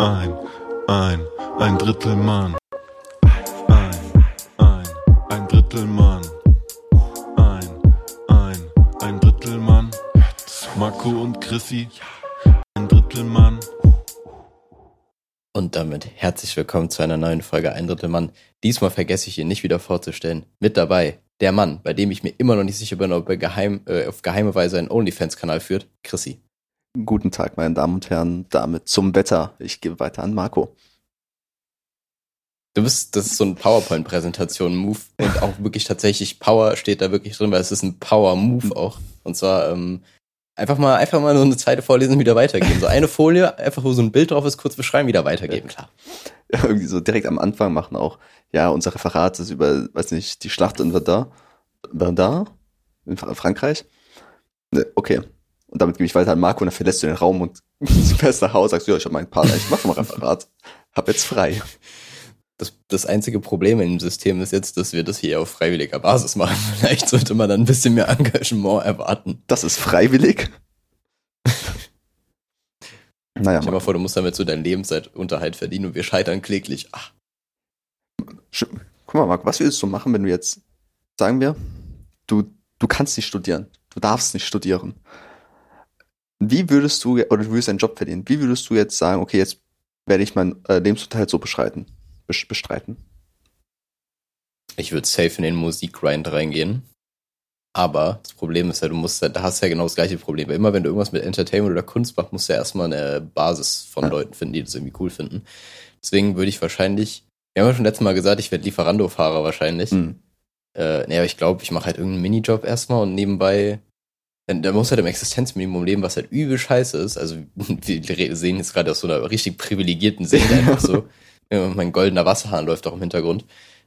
ein, ein, ein Drittel Mann. Ein, ein, ein Drittel Mann. Ein, ein, ein Drittel Mann. Marco und Chrissy, ein Drittel Mann. Und damit herzlich willkommen zu einer neuen Folge Ein Drittel Mann. Diesmal vergesse ich ihn nicht wieder vorzustellen. Mit dabei der Mann, bei dem ich mir immer noch nicht sicher bin, ob er geheim, äh, auf geheime Weise einen OnlyFans-Kanal führt, Chrissy. Guten Tag, meine Damen und Herren. Damit zum Wetter. Ich gebe weiter an Marco. Du bist, das ist so ein PowerPoint-Präsentation-Move und auch wirklich tatsächlich Power steht da wirklich drin, weil es ist ein Power-Move auch. Und zwar ähm, einfach mal einfach mal so eine zweite vorlesen und wieder weitergeben. So eine Folie, einfach wo so ein Bild drauf ist, kurz beschreiben, wieder weitergeben, klar. Ja, irgendwie so direkt am Anfang machen auch, ja, unser Referat ist über, weiß nicht, die Schlacht in Verdun. Verdun? In Frankreich? Ne, Okay. Und damit gebe ich weiter an Marco und dann verlässt du den Raum und fährst nach Hause, sagst du, ja, ich habe meinen Partner, ich mache mal Referat. Hab jetzt frei. Das, das einzige Problem in dem System ist jetzt, dass wir das hier auf freiwilliger Basis machen. Vielleicht sollte man dann ein bisschen mehr Engagement erwarten. Das ist freiwillig. naja, Stell dir mal vor, du musst damit so deinen Lebensunterhalt verdienen und wir scheitern kläglich. Ach, Sch- Guck mal, Marco, was würdest du machen, wenn du jetzt, sagen wir, du, du kannst nicht studieren, du darfst nicht studieren. Wie würdest du, oder du würdest einen Job verdienen, wie würdest du jetzt sagen, okay, jetzt werde ich meinen äh, Lebensunterhalt so beschreiten, bes- bestreiten? ich würde safe in den Musikgrind reingehen. Aber das Problem ist ja, du musst da hast du ja genau das gleiche Problem. Weil immer wenn du irgendwas mit Entertainment oder Kunst machst, musst du ja erstmal eine Basis von Ja. Leuten finden, die das irgendwie cool finden. Deswegen würde ich wahrscheinlich, wir haben ja schon letztes Mal gesagt, ich werde Lieferando-Fahrer wahrscheinlich. Hm. Äh, nee, aber ich glaube, ich mache halt irgendeinen Minijob erstmal und nebenbei, dann, da muss halt im Existenzminimum leben, was halt übel scheiße ist. Also wir sehen jetzt gerade aus so einer richtig privilegierten Sicht einfach so. Mein goldener Wasserhahn läuft auch im Hintergrund.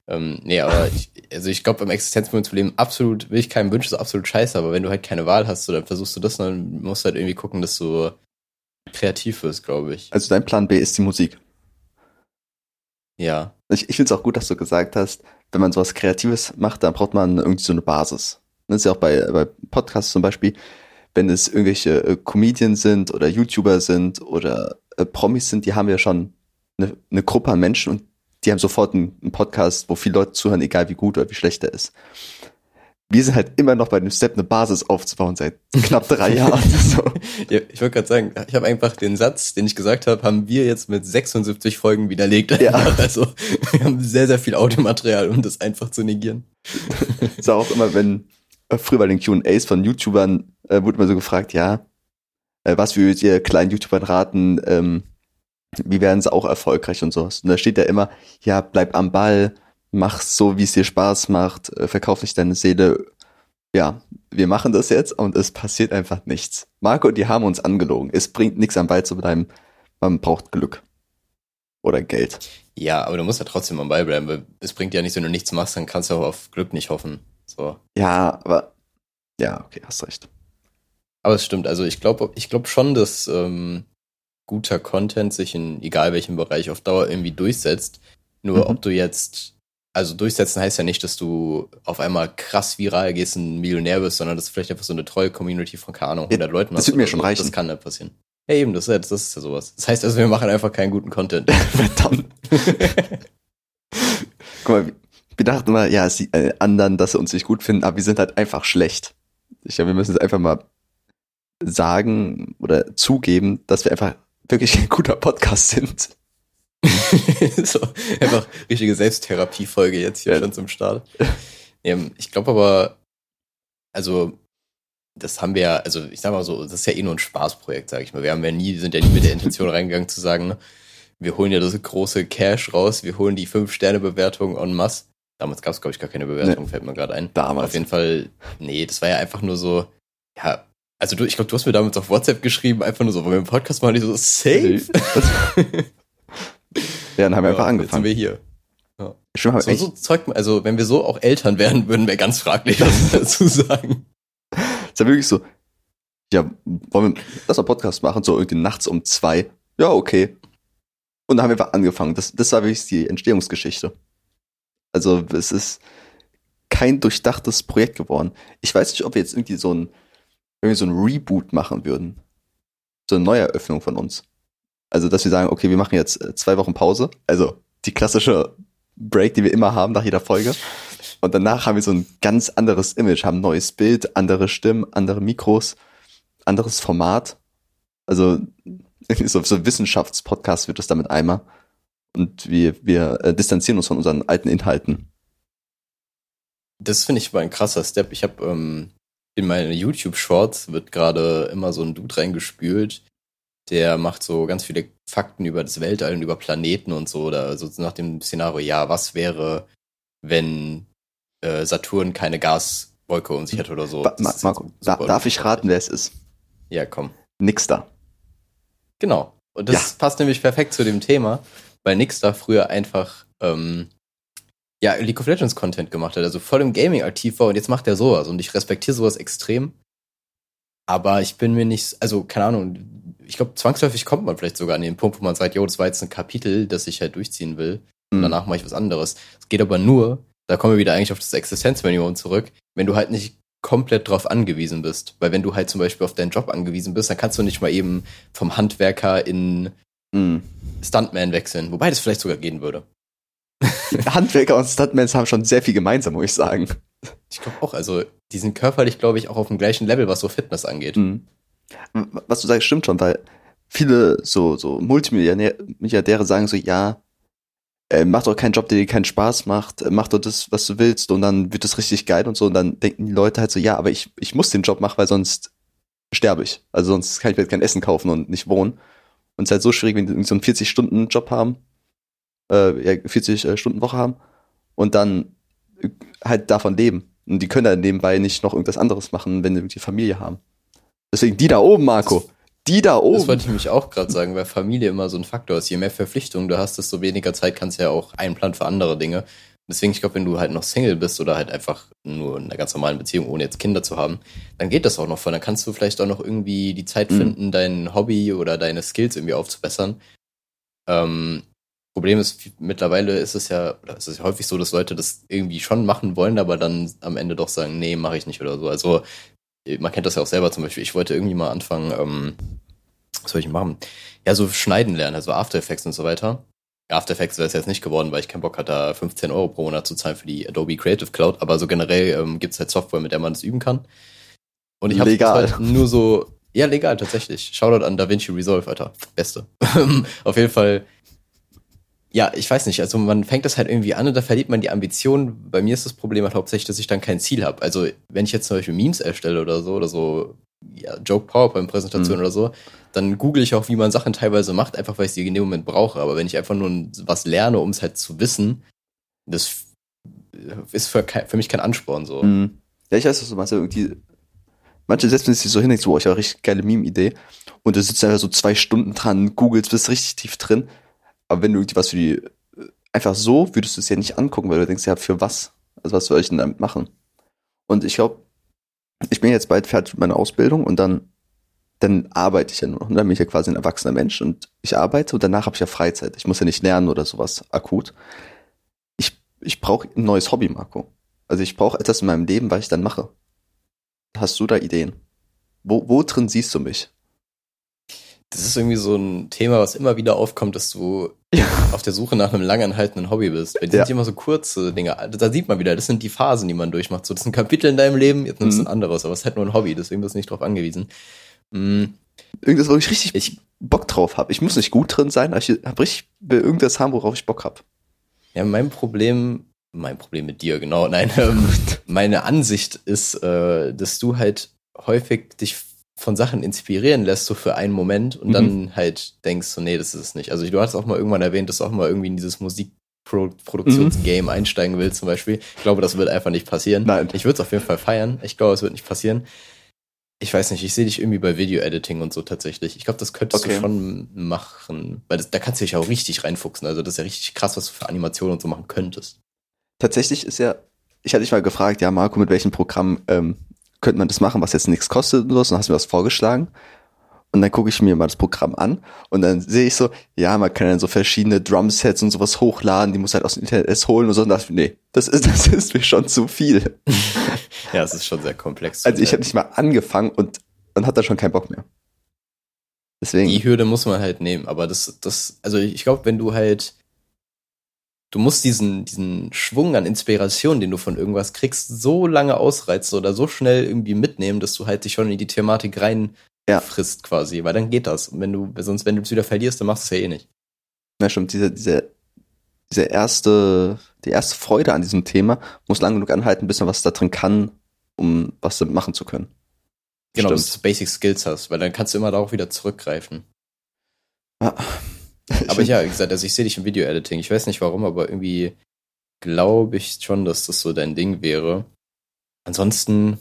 Ähm, nee, aber ich, also ich glaube, beim Existenzminimum zu leben, absolut, will ich keinem wünschen, ist absolut scheiße, aber wenn du halt keine Wahl hast, so, dann versuchst du das, dann musst du halt irgendwie gucken, dass du kreativ wirst, glaube ich. Also dein Plan B ist die Musik. Ja. Ich, ich finde es auch gut, dass du gesagt hast, wenn man sowas Kreatives macht, dann braucht man irgendwie so eine Basis. Das ist ja auch bei, bei Podcasts zum Beispiel, wenn es irgendwelche äh, Comedians sind oder YouTuber sind oder äh, Promis sind, die haben ja schon eine, eine Gruppe an Menschen und die haben sofort einen, einen Podcast, wo viele Leute zuhören, egal wie gut oder wie schlecht er ist. Wir sind halt immer noch bei dem Step, eine Basis aufzubauen seit knapp drei Jahren. So. Ja, ich wollte gerade sagen, ich habe einfach den Satz, den ich gesagt habe, haben wir jetzt mit 76 Folgen widerlegt. Ja. Also wir haben sehr, sehr viel Audiomaterial, um das einfach zu negieren. ist auch immer, wenn früher bei den Q&As von YouTubern äh, wurde immer so gefragt, ja, äh, was würdet ihr kleinen YouTubern raten, ähm, wie werden sie auch erfolgreich und sowas. Und da steht ja immer, ja, bleib am Ball, mach so, wie es dir Spaß macht, äh, verkauf nicht deine Seele. Ja, wir machen das jetzt und es passiert einfach nichts. Marco, die haben uns angelogen. Es bringt nichts am Ball zu bleiben. Man braucht Glück. Oder Geld. Ja, aber du musst ja trotzdem am Ball bleiben, weil es bringt ja nichts, wenn du nichts machst, dann kannst du auch auf Glück nicht hoffen. So. Ja, aber ja, okay, hast recht. Aber es stimmt, also ich glaube ich glaub schon, dass ähm, guter Content sich in egal welchem Bereich auf Dauer irgendwie durchsetzt. Nur Mhm. ob du jetzt, also durchsetzen heißt ja nicht, dass du auf einmal krass viral gehst und ein Millionär bist, sondern dass du vielleicht einfach so eine treue Community von, keine Ahnung, 100 Leuten das hast wird mir schon so. reichen. Das kann ja passieren. Ja, eben, das, ist ja- das ist ja sowas. Das heißt also, wir machen einfach keinen guten Content. Verdammt. Wir- dachten mal, ja, es die äh, anderen, dass sie uns nicht gut finden, aber wir sind halt einfach schlecht. Ich glaube, wir müssen es einfach mal sagen oder zugeben, dass wir einfach wirklich ein guter Podcast sind. so, einfach richtige Selbsttherapie-Folge jetzt hier Ja. schon zum Start. Ähm, ich glaube aber, also, das haben wir ja, also ich sag mal so, das ist ja eh nur ein Spaßprojekt, sag ich mal. Wir haben ja nie, sind ja nie mit der Intention reingegangen zu sagen, wir holen ja das große Cash raus, wir holen die 5-Sterne-Bewertung en masse. Damals gab es, glaube ich, gar keine Bewertung, fällt mir gerade ein. Damals. Auf jeden Fall, nee, das war ja einfach nur so, ja, also du, ich glaube, du hast mir damals auf WhatsApp geschrieben, einfach nur so, wollen wir einen Podcast machen? Ich so, safe? Ja, dann haben wir einfach Ja, Jetzt sind angefangen. wir hier. Schwör mal, So, so Zeug, also wenn wir so auch Eltern werden, würden wir ganz fraglich was dazu sagen. ist ja wirklich so, ja, wollen wir, lass mal Podcast machen, so irgendwie nachts um zwei. Ja, okay. Und dann haben wir einfach angefangen. Das, das war wirklich die Entstehungsgeschichte. Also, es ist kein durchdachtes Projekt geworden. Ich weiß nicht, ob wir jetzt irgendwie so ein, irgendwie so ein Reboot machen würden. So eine Neueröffnung von uns. Also, dass wir sagen, okay, wir machen jetzt äh, zwei Wochen Pause. Also die klassische Break, die wir immer haben nach jeder Folge. Und danach haben wir so ein ganz anderes Image, haben neues Bild, andere Stimmen, andere Mikros, anderes Format. Also so, so Wissenschaftspodcast wird es damit einmal. Und wir, wir äh, distanzieren uns von unseren alten Inhalten. Das finde ich mal ein krasser Step. Ich habe ähm, in meine YouTube-Shorts wird gerade immer so ein Dude reingespült, der macht so ganz viele Fakten über das Weltall und über Planeten und so, oder so nach dem Szenario, ja, was wäre, wenn äh, Saturn keine Gaswolke um sich hätte oder so. Ma Marco, da, darf ich raten, wer es ist? Ja, komm. Nix da. Genau. Und das ja. passt nämlich perfekt zu dem Thema, weil Nix da früher einfach ähm, ja, League of Legends Content gemacht hat, also voll im Gaming aktiv war und jetzt macht er sowas und ich respektiere sowas extrem. Aber ich bin mir nicht, also keine Ahnung, ich glaube, zwangsläufig kommt man vielleicht sogar an den Punkt, wo man sagt, jo, das war jetzt ein Kapitel, das ich halt durchziehen will. Und mhm. danach mache ich was anderes. Es geht aber nur, da kommen wir wieder eigentlich auf das Existenzminimum zurück, wenn du halt nicht komplett drauf angewiesen bist. Weil wenn du halt zum Beispiel auf deinen Job angewiesen bist, dann kannst du nicht mal eben vom Handwerker in mhm. Stuntman wechseln. Wobei das vielleicht sogar gehen würde. Handwerker und Stuntmans haben schon sehr viel gemeinsam, muss ich sagen. Ich glaube auch, also die sind körperlich, glaube ich, auch auf dem gleichen Level, was so Fitness angeht. Mhm. Was du sagst, stimmt schon, weil viele so, so Multimilliardäre sagen so, ja, äh, mach doch keinen Job, der dir keinen Spaß macht, äh, mach doch das, was du willst und dann wird das richtig geil und so und dann denken die Leute halt so, ja, aber ich, ich muss den Job machen, weil sonst sterbe ich. Also sonst kann ich mir kein Essen kaufen und nicht wohnen. Und es ist halt so schwierig, wenn die so einen 40-Stunden-Job haben äh, ja, 40 äh, haben und dann äh, halt davon leben. Und die können dann nebenbei nicht noch irgendwas anderes machen, wenn sie irgendwie Familie haben. Deswegen die da oben, Marco. Die da oben. Das wollte ich nämlich auch gerade sagen, weil Familie immer so ein Faktor ist. Je mehr Verpflichtungen du hast, desto weniger Zeit kannst du ja auch einplanen für andere Dinge. Deswegen, ich glaube, wenn du halt noch Single bist oder halt einfach nur in einer ganz normalen Beziehung, ohne jetzt Kinder zu haben, dann geht das auch noch voll. Dann kannst du vielleicht auch noch irgendwie die Zeit mhm. finden, dein Hobby oder deine Skills irgendwie aufzubessern. Ähm, Problem ist, mittlerweile ist es ja, oder ist es ja häufig so, dass Leute das irgendwie schon machen wollen, aber dann am Ende doch sagen, nee, mache ich nicht oder so. Also man kennt das ja auch selber zum Beispiel. Ich wollte irgendwie mal anfangen, ähm, was soll ich machen? Ja, so schneiden lernen, also After Effects und so weiter. After Effects wäre es jetzt nicht geworden, weil ich keinen Bock hatte, da 15 Euro pro Monat zu zahlen für die Adobe Creative Cloud. Aber so generell ähm, gibt es halt Software, mit der man das üben kann. Und ich habe halt nur so, ja, legal, tatsächlich. Shoutout an DaVinci Resolve, Alter. Beste. Auf jeden Fall ja, ich weiß nicht, also man fängt das halt irgendwie an und da verliert man die Ambition. Bei mir ist das Problem halt hauptsächlich, dass ich dann kein Ziel habe. Also wenn ich jetzt zum Beispiel Memes erstelle oder so, oder so, ja, Joke PowerPoint-Präsentation mhm. oder so, dann google ich auch, wie man Sachen teilweise macht, einfach weil ich sie in dem Moment brauche. Aber wenn ich einfach nur was lerne, um es halt zu wissen, das ist für, für mich kein Ansporn so. Mhm. Ja, ich weiß, was du meinst. Irgendwie, manche setzen sich so hin, so, oh, ich habe eine richtig geile Meme-Idee. Und du sitzt einfach so zwei Stunden dran, googelst, bist richtig tief drin aber wenn du irgendwie was für die, einfach so, würdest du es ja nicht angucken, weil du denkst, ja, für was? Also was soll ich denn damit machen? Und ich glaube, ich bin jetzt bald fertig mit meiner Ausbildung und dann, dann arbeite ich ja nur noch. Und dann bin ich ja quasi ein erwachsener Mensch und ich arbeite und danach habe ich ja Freizeit. Ich muss ja nicht lernen oder sowas akut. Ich, ich brauche ein neues Hobby, Marco. Also ich brauche etwas in meinem Leben, was ich dann mache. Hast du da Ideen? Wo, wo drin siehst du mich? Das ist irgendwie so ein Thema, was immer wieder aufkommt, dass du ja. auf der Suche nach einem langanhaltenden Hobby bist. Weil die ja. sind immer so kurze Dinge. Da sieht man wieder, das sind die Phasen, die man durchmacht. So, das sind Kapitel in deinem Leben, jetzt nimmst du mhm. ein anderes, aber es ist halt nur ein Hobby, deswegen bist du nicht drauf angewiesen. Mhm. Irgendwas, wo ich richtig ich, Bock drauf habe. Ich muss nicht gut drin sein, aber ich habe richtig will irgendwas haben, worauf ich Bock habe. Ja, mein Problem, mein Problem mit dir, genau, nein, ähm, meine Ansicht ist, äh, dass du halt häufig dich von Sachen inspirieren lässt, so für einen Moment und mhm. dann halt denkst so, nee, das ist es nicht. Also du hast auch mal irgendwann erwähnt, dass du auch mal irgendwie in dieses Musikproduktionsgame mhm. einsteigen willst zum Beispiel. Ich glaube, das wird einfach nicht passieren. Nein. Ich würde es auf jeden Fall feiern. Ich glaube, es wird nicht passieren. Ich weiß nicht, ich sehe dich irgendwie bei Video-Editing und so tatsächlich. Ich glaube, das könntest okay. du schon machen. Weil das, da kannst du dich auch richtig reinfuchsen. Also das ist ja richtig krass, was du für Animationen und so machen könntest. Tatsächlich ist ja, ich hatte dich mal gefragt, ja, Marco, mit welchem Programm ähm, könnte man das machen, was jetzt nichts kostet und so, und dann hast du mir was vorgeschlagen. Und dann gucke ich mir mal das Programm an und dann sehe ich so, ja, man kann dann so verschiedene Drumsets und sowas hochladen, die muss halt aus dem Internet erst holen und so. Und dachte, nee, das ist, das ist mir schon zu viel. ja, es ist schon sehr komplex. Also ich habe nicht mal angefangen und, und hat da schon keinen Bock mehr. Deswegen. Die Hürde muss man halt nehmen, aber das, das, also ich glaube, wenn du halt, du musst diesen, diesen Schwung an Inspiration, den du von irgendwas kriegst, so lange ausreizen oder so schnell irgendwie mitnehmen, dass du halt dich schon in die Thematik rein Ja. frisst quasi, weil dann geht das. Und wenn du, sonst, wenn du es wieder verlierst, dann machst du es ja eh nicht. Na stimmt, diese, diese, diese erste, die erste Freude an diesem Thema muss lang genug anhalten, bis man was da drin kann, um was damit machen zu können. Genau, Stimmt. dass du Basic Skills hast, weil dann kannst du immer darauf wieder zurückgreifen. Ja. Aber ja, wie gesagt, also ich sehe dich im Video-Editing. Ich weiß nicht warum, aber irgendwie glaube ich schon, dass das so dein Ding wäre. Ansonsten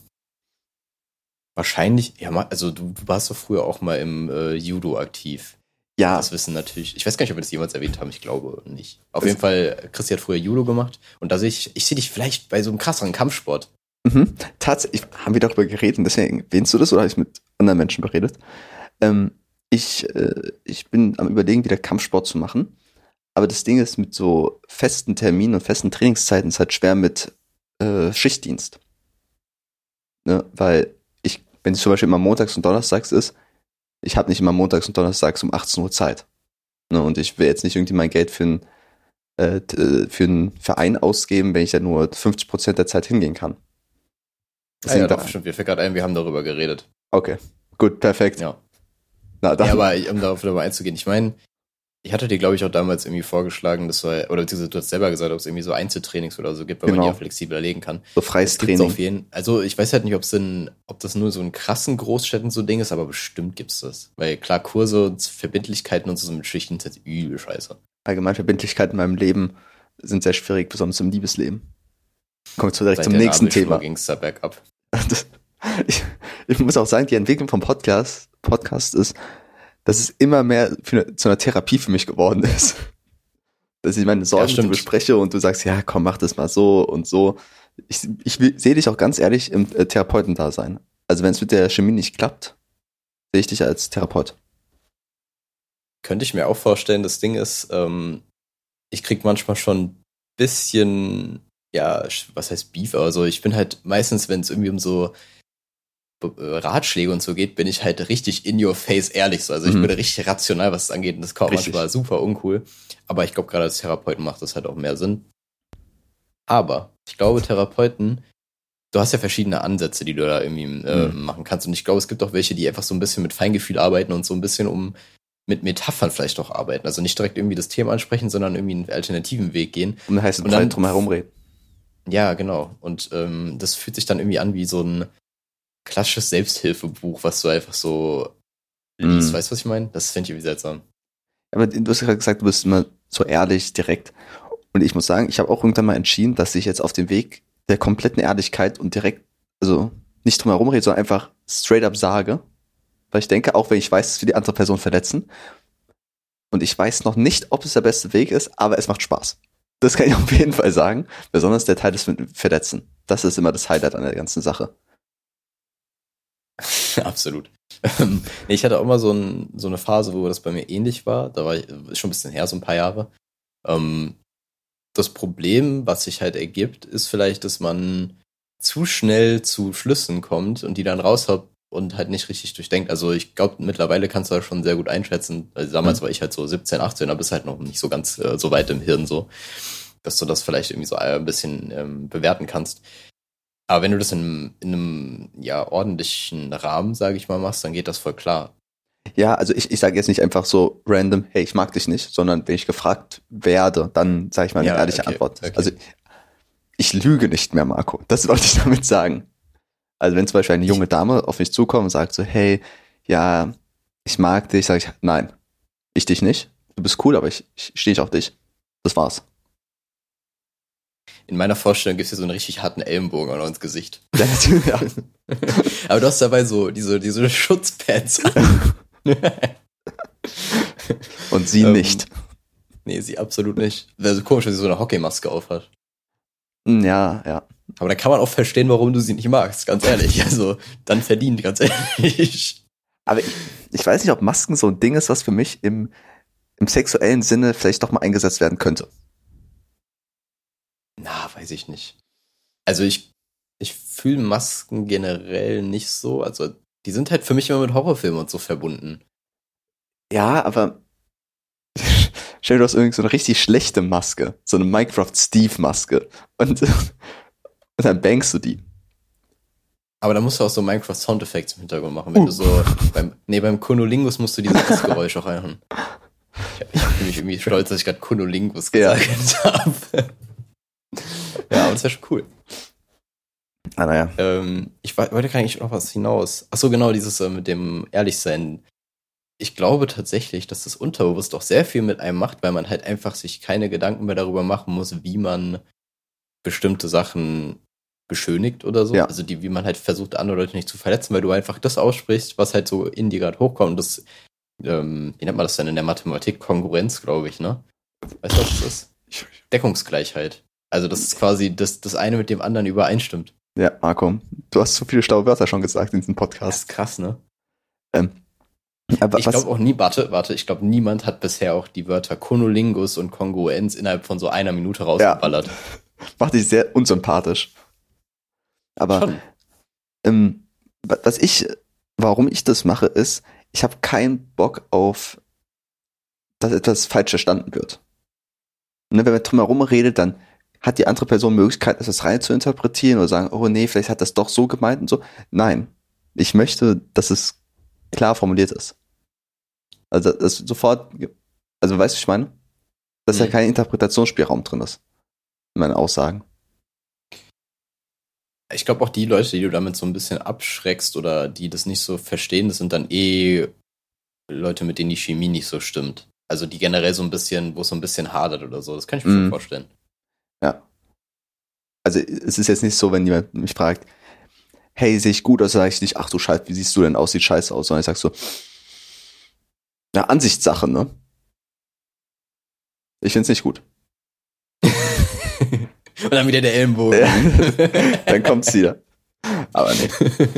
wahrscheinlich, ja, also du, du warst doch früher auch mal im äh, Judo aktiv. Ja, Das wissen natürlich, ich weiß gar nicht, ob wir das jemals erwähnt haben, ich glaube nicht. Auf Das- jeden Fall, Christi hat früher Judo gemacht und da sehe ich, ich sehe dich vielleicht bei so einem krasseren Kampfsport. Mhm. Tatsächlich haben wir darüber geredet und deswegen erwähnst du das oder habe ich mit anderen Menschen beredet? Ähm, ich, äh, ich bin am überlegen, wieder Kampfsport zu machen. Aber das Ding ist, mit so festen Terminen und festen Trainingszeiten ist halt schwer mit äh, Schichtdienst. Ne? Weil ich, wenn es zum Beispiel immer montags und donnerstags ist, ich habe nicht immer montags und donnerstags um 18 Uhr Zeit. Ne? Und ich will jetzt nicht irgendwie mein Geld für einen äh, äh, für einen Verein ausgeben, wenn ich ja nur 50% der Zeit hingehen kann. Ah, ja, Deswegen doch, da- stimmt, mir fällt gerade ein, wir haben darüber geredet. Okay, gut, perfekt. Ja. Na, dann, Ja, aber um darauf wieder mal einzugehen, ich meine, ich hatte dir, glaube ich, auch damals irgendwie vorgeschlagen, dass wir, oder beziehungsweise du hast selber gesagt, ob es irgendwie so Einzeltrainings oder so gibt, weil man Genau. die ja flexibler legen kann. so freies Training. auf jeden Also ich weiß halt nicht, ob es in, ob das nur so in krassen Großstädten so Ding ist, aber bestimmt gibt's das. Weil klar, Kurse und Verbindlichkeiten und so mit Schichten sind halt übel scheiße. Allgemein Verbindlichkeiten in meinem Leben sind sehr schwierig, besonders im Liebesleben. Kommt so direkt Seit zum nächsten Nabelschnur Thema. ging's da bergab. Ich, ich muss auch sagen, die Entwicklung vom Podcast, Podcast ist, dass es immer mehr eine, zu einer Therapie für mich geworden ist. Dass ich meine Sorgen Ja, bespreche und du sagst, ja, komm, mach das mal so und so. Ich, ich sehe dich auch ganz ehrlich im äh, Therapeutendasein. Also wenn es mit der Chemie nicht klappt, sehe ich dich als Therapeut. Könnte ich mir auch vorstellen, das Ding ist, ähm, ich krieg manchmal schon ein bisschen, ja, was heißt Beef, aber so, ich bin halt meistens, wenn es irgendwie um so Ratschläge und so geht, bin ich halt richtig in your face ehrlich so. Also ich Mhm. bin richtig rational, was es angeht und das kommt manchmal super uncool. Aber ich glaube, gerade als Therapeuten macht das halt auch mehr Sinn. Aber ich glaube, Therapeuten, du hast ja verschiedene Ansätze, die du da irgendwie äh, Mhm. machen kannst. Und ich glaube, es gibt auch welche, die einfach so ein bisschen mit Feingefühl arbeiten und so ein bisschen um mit Metaphern vielleicht auch arbeiten. Also nicht direkt irgendwie das Thema ansprechen, sondern irgendwie einen alternativen Weg gehen. Den heißen Und dann- drum herum reden. Ja, genau. Und ähm, das fühlt sich dann irgendwie an wie so ein klassisches Selbsthilfebuch, was du einfach so liest. Mhm. Weißt du, was ich meine? Das finde ich irgendwie seltsam. Aber du hast gerade gesagt, du bist immer so ehrlich, direkt. Und ich muss sagen, ich habe auch irgendwann mal entschieden, dass ich jetzt auf dem Weg der kompletten Ehrlichkeit und direkt, also nicht drum herum rede, sondern einfach straight up sage. Weil ich denke, auch wenn ich weiß, dass wir die andere Person verletzen, und ich weiß noch nicht, ob es der beste Weg ist, aber es macht Spaß. Das kann ich auf jeden Fall sagen. Besonders der Teil des Verletzen. Das ist immer das Highlight an der ganzen Sache. Absolut. Ähm, nee, ich hatte auch mal so, ein, so eine Phase, wo das bei mir ähnlich war. Da war ich, ist schon ein bisschen her, so ein paar Jahre. Ähm, das Problem, was sich halt ergibt, ist vielleicht, dass man zu schnell zu Schlüssen kommt und die dann raushaut und halt nicht richtig durchdenkt. Also ich glaube, mittlerweile kannst du das schon sehr gut einschätzen. Also damals Mhm. war ich halt so 17, 18, aber bist halt noch nicht so ganz äh, so weit im Hirn so, dass du das vielleicht irgendwie so ein bisschen ähm, bewerten kannst. Aber wenn du das in, in einem ja ordentlichen Rahmen, sage ich mal, machst, dann geht das voll klar. Ja, also ich, ich sage jetzt nicht einfach so random, hey, ich mag dich nicht, sondern wenn ich gefragt werde, dann sage ich mal eine Ja, ehrliche okay, Antwort. okay. Also ich lüge nicht mehr, Marco. Das wollte ich damit sagen. Also wenn zum Beispiel eine junge Dame auf mich zukommt und sagt so, hey, ja, ich mag dich, sage ich, nein, ich dich nicht. Du bist cool, aber ich, ich stehe nicht auf dich. Das war's. In meiner Vorstellung gibt's hier so einen richtig harten Ellenbogen ins Gesicht. Ja. Aber du hast dabei so diese, diese Schutzpads an. Und sie Ähm, nicht. nee, sie absolut nicht. Wäre so komisch, wenn sie so eine Hockeymaske aufhat. Hm, Ja, ja. Aber da kann man auch verstehen, warum du sie nicht magst, ganz ehrlich. Also, dann verdient, ganz ehrlich. Aber ich, ich weiß nicht, ob Masken so ein Ding ist, was für mich im, im sexuellen Sinne vielleicht doch mal eingesetzt werden könnte. Na, weiß ich nicht. Also ich, ich fühle Masken generell nicht so. Also die sind halt für mich immer mit Horrorfilmen und so verbunden. Ja, aber stell dir doch irgendwie so eine richtig schlechte Maske, so eine Minecraft Steve Maske und, und dann bankst du die. Aber da musst du auch so Minecraft Soundeffekte im Hintergrund machen, wenn Uh. du so beim nee beim Kunolingus musst du dieses Geräusch auch reinhauen. Ich, ich bin mich irgendwie stolz, dass ich gerade Kunolingus Ja. gesagt habe. Ja, aber das wäre schon cool. Ah, naja. Ähm, ich wollte gar nicht noch was hinaus. Ach so, genau, dieses äh, mit dem Ehrlichsein. Ich glaube tatsächlich, dass das unterbewusst auch sehr viel mit einem macht, weil man halt einfach sich keine Gedanken mehr darüber machen muss, wie man bestimmte Sachen beschönigt oder so. Ja. Also die, wie man halt versucht, andere Leute nicht zu verletzen, weil du einfach das aussprichst, was halt so in dir gerade hochkommt. Das, ähm, wie nennt man das denn in der Mathematik? Kongruenz, glaube ich, ne? Weißt du, was das ist? Ich- Deckungsgleichheit. Also das ist quasi das, das eine mit dem anderen übereinstimmt. Ja, Marco, du hast so viele schlaue Wörter schon gesagt in diesem Das Podcast. ist krass, ne? Aber Ich glaube auch nie, warte, warte, ich glaube, niemand hat bisher auch die Wörter Konolingus und Kongruenz innerhalb von so einer Minute rausgeballert. macht dich sehr unsympathisch. Aber ähm, wa- was ich, warum ich das mache, ist, ich habe keinen Bock auf, dass etwas falsch verstanden wird. Ne, wenn man drumherum redet, dann hat die andere Person Möglichkeit, etwas rein zu interpretieren oder sagen, oh nee, vielleicht hat das doch so gemeint und so. Nein, ich möchte, dass es klar formuliert ist. Also das sofort, also weißt du, was ich meine? Dass da Mhm. kein Interpretationsspielraum drin ist. In meinen Aussagen. Ich glaube auch die Leute, die du damit so ein bisschen abschreckst oder die das nicht so verstehen, das sind dann eh Leute, mit denen die Chemie nicht so stimmt. Also die generell so ein bisschen, wo es so ein bisschen hadert oder so. Das kann ich mir Mhm. schon vorstellen. Ja. Also es ist jetzt nicht so, wenn jemand mich fragt, hey, sehe ich gut aus, sage ich nicht, ach du Scheiße, wie siehst du denn aus, sieht scheiße aus, sondern ich sag so, ja, Ansichtssache, ne? Ich find's nicht gut. und dann wieder der Ellenbogen. Dann kommt's wieder. Aber nee.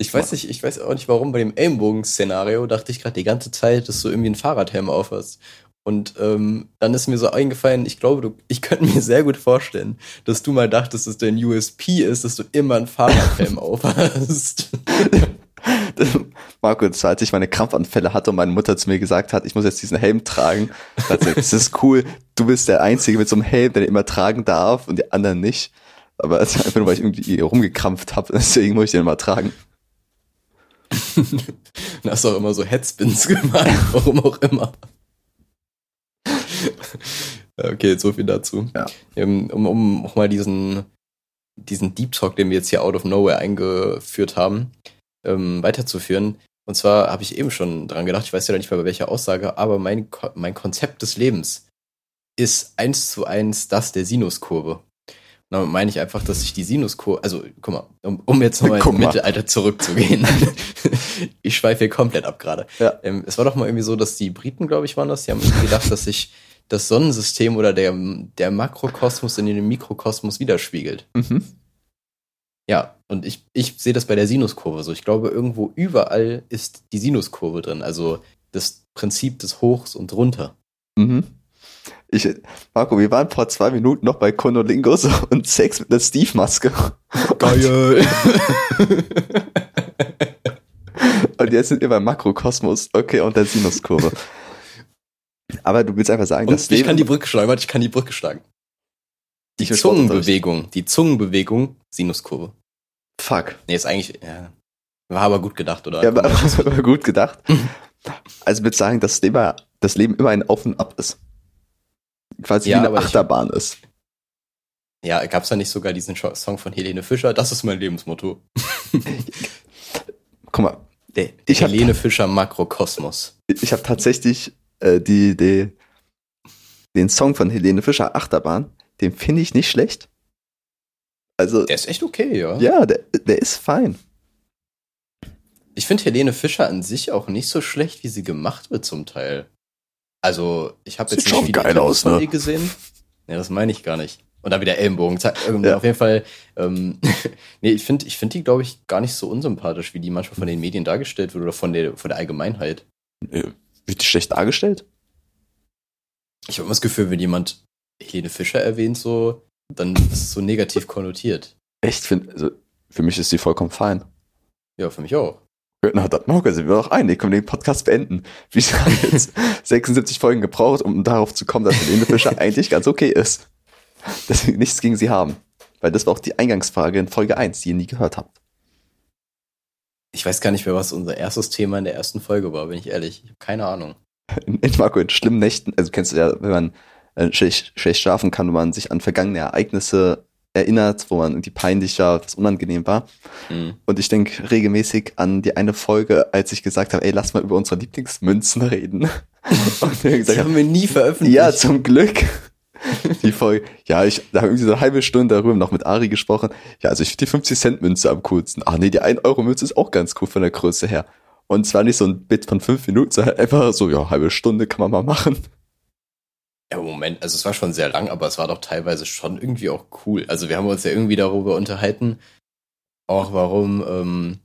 Ich weiß nicht, ich weiß auch nicht warum bei dem Ellenbogen-Szenario dachte ich gerade die ganze Zeit, dass du irgendwie einen Fahrradhelm aufhast. Und ähm, dann ist mir so eingefallen, ich glaube, du, ich könnte mir sehr gut vorstellen, dass du mal dachtest, dass dein USP ist, dass du immer einen Fahrradhelm aufhast. Marco, als ich meine Krampfanfälle hatte und meine Mutter zu mir gesagt hat, ich muss jetzt diesen Helm tragen. Da hat sie gesagt, das ist cool, du bist der Einzige mit so einem Helm, der den immer tragen darf und die anderen nicht. Aber es ist einfach nur, weil ich irgendwie rumgekrampft habe, deswegen muss ich den immer tragen. Dann hast du auch immer so Headspins gemacht, warum auch immer. okay, so viel dazu. Ja. Ähm, Um, um auch mal diesen, diesen Deep Talk, den wir jetzt hier out of nowhere eingeführt haben, ähm, weiterzuführen. Und zwar habe ich eben schon dran gedacht, ich weiß ja nicht mehr bei welcher Aussage, aber mein, Ko- mein Konzept des Lebens ist eins zu eins das der Sinuskurve. Und damit meine ich einfach, dass ich die Sinuskurve, also guck mal, um, um jetzt nochmal ins. Mittelalter zurückzugehen. ich schweife hier komplett ab gerade. Ja. Ähm, es war doch mal irgendwie so, dass die Briten, glaube ich, waren das, die haben gedacht, dass sich das Sonnensystem oder der, der Makrokosmos in den Mikrokosmos widerspiegelt. Mhm. Ja, und ich, ich sehe das bei der Sinuskurve so. Ich glaube, irgendwo überall ist die Sinuskurve drin. Also das Prinzip des Hochs und runter. Mhm. Ich, Marco, wir waren vor zwei Minuten noch bei Konolingus und Sex mit einer Steve-Maske. Geil. Und jetzt sind wir beim Makrokosmos. Okay, und der Sinuskurve. Aber du willst einfach sagen, Und das ich kann die Brücke schlagen. Warte, ich kann die Brücke schlagen. Die Ich. Zungenbewegung. Die Zungenbewegung, Sinuskurve. Fuck. Nee, ist eigentlich, ja, war aber gut gedacht, oder? Ja, aber, aber gut gedacht. Also du sagen, dass das Leben, das Leben immer ein Auf und Ab ist. Quasi Ja, wie eine aber ich- Achterbahn ist. Ja, gab's da nicht sogar diesen Song von Helene Fischer? Das ist mein Lebensmotto. Guck mal, Der, der Ich hab- Helene Fischer Makrokosmos. ich habe tatsächlich äh, die, die, den Song von Helene Fischer Achterbahn, den finde ich nicht schlecht. Also, Der ist echt okay, ja. ja, der, der ist fein. Ich finde Helene Fischer an sich auch nicht so schlecht, wie sie gemacht wird zum Teil. Also, ich habe jetzt nicht schon viele geil aus, von ne? ihr gesehen. Ja, das meine ich gar nicht. Und dann wieder Ellenbogen. Zack, ähm, Ja. Auf jeden Fall. Ähm, nee, ich finde ich find die, glaube ich, gar nicht so unsympathisch, wie die manchmal von den Medien dargestellt wird oder von der, von der Allgemeinheit. Äh, Wird die schlecht dargestellt? Ich habe immer das Gefühl, wenn jemand Helene Fischer erwähnt, so, dann ist es so negativ konnotiert. Echt, find, also, für mich ist die vollkommen fein. Ja, für mich auch. Na, das Mauke sind wir doch einig, können wir den Podcast beenden. Wir haben jetzt 76 Folgen gebraucht, um darauf zu kommen, dass Helene Fischer eigentlich ganz okay ist. Dass wir nichts gegen sie haben. Weil das war auch die Eingangsfrage in Folge 1, die ihr nie gehört habt. Ich weiß gar nicht mehr, was unser erstes Thema in der ersten Folge war, bin ich ehrlich. Ich habe keine Ahnung. In, in Marco, in schlimmen Nächten, also kennst du ja, wenn man äh, schlecht, schlecht schlafen kann, wenn man sich an vergangene Ereignisse erinnert, wo man irgendwie peinlicher, was unangenehm war. Hm. Und ich denke regelmäßig an die eine Folge, als ich gesagt habe, ey, lass mal über unsere Lieblingsmünzen reden. Und wir gesagt haben, haben wir nie veröffentlicht. ja, zum Glück. Die Folge, ja, ich da habe irgendwie so eine halbe Stunde darüber noch mit Ari gesprochen. Ja, also ich finde die 50-Cent-Münze am coolsten. Ach nee, die 1-Euro-Münze ist auch ganz cool von der Größe her. Und zwar nicht so ein Bit von fünf Minuten, sondern einfach so, ja, halbe Stunde kann man mal machen. Ja, Moment, also es war schon sehr lang, aber es war doch teilweise schon irgendwie auch cool. Also wir haben uns ja irgendwie darüber unterhalten, auch warum ähm,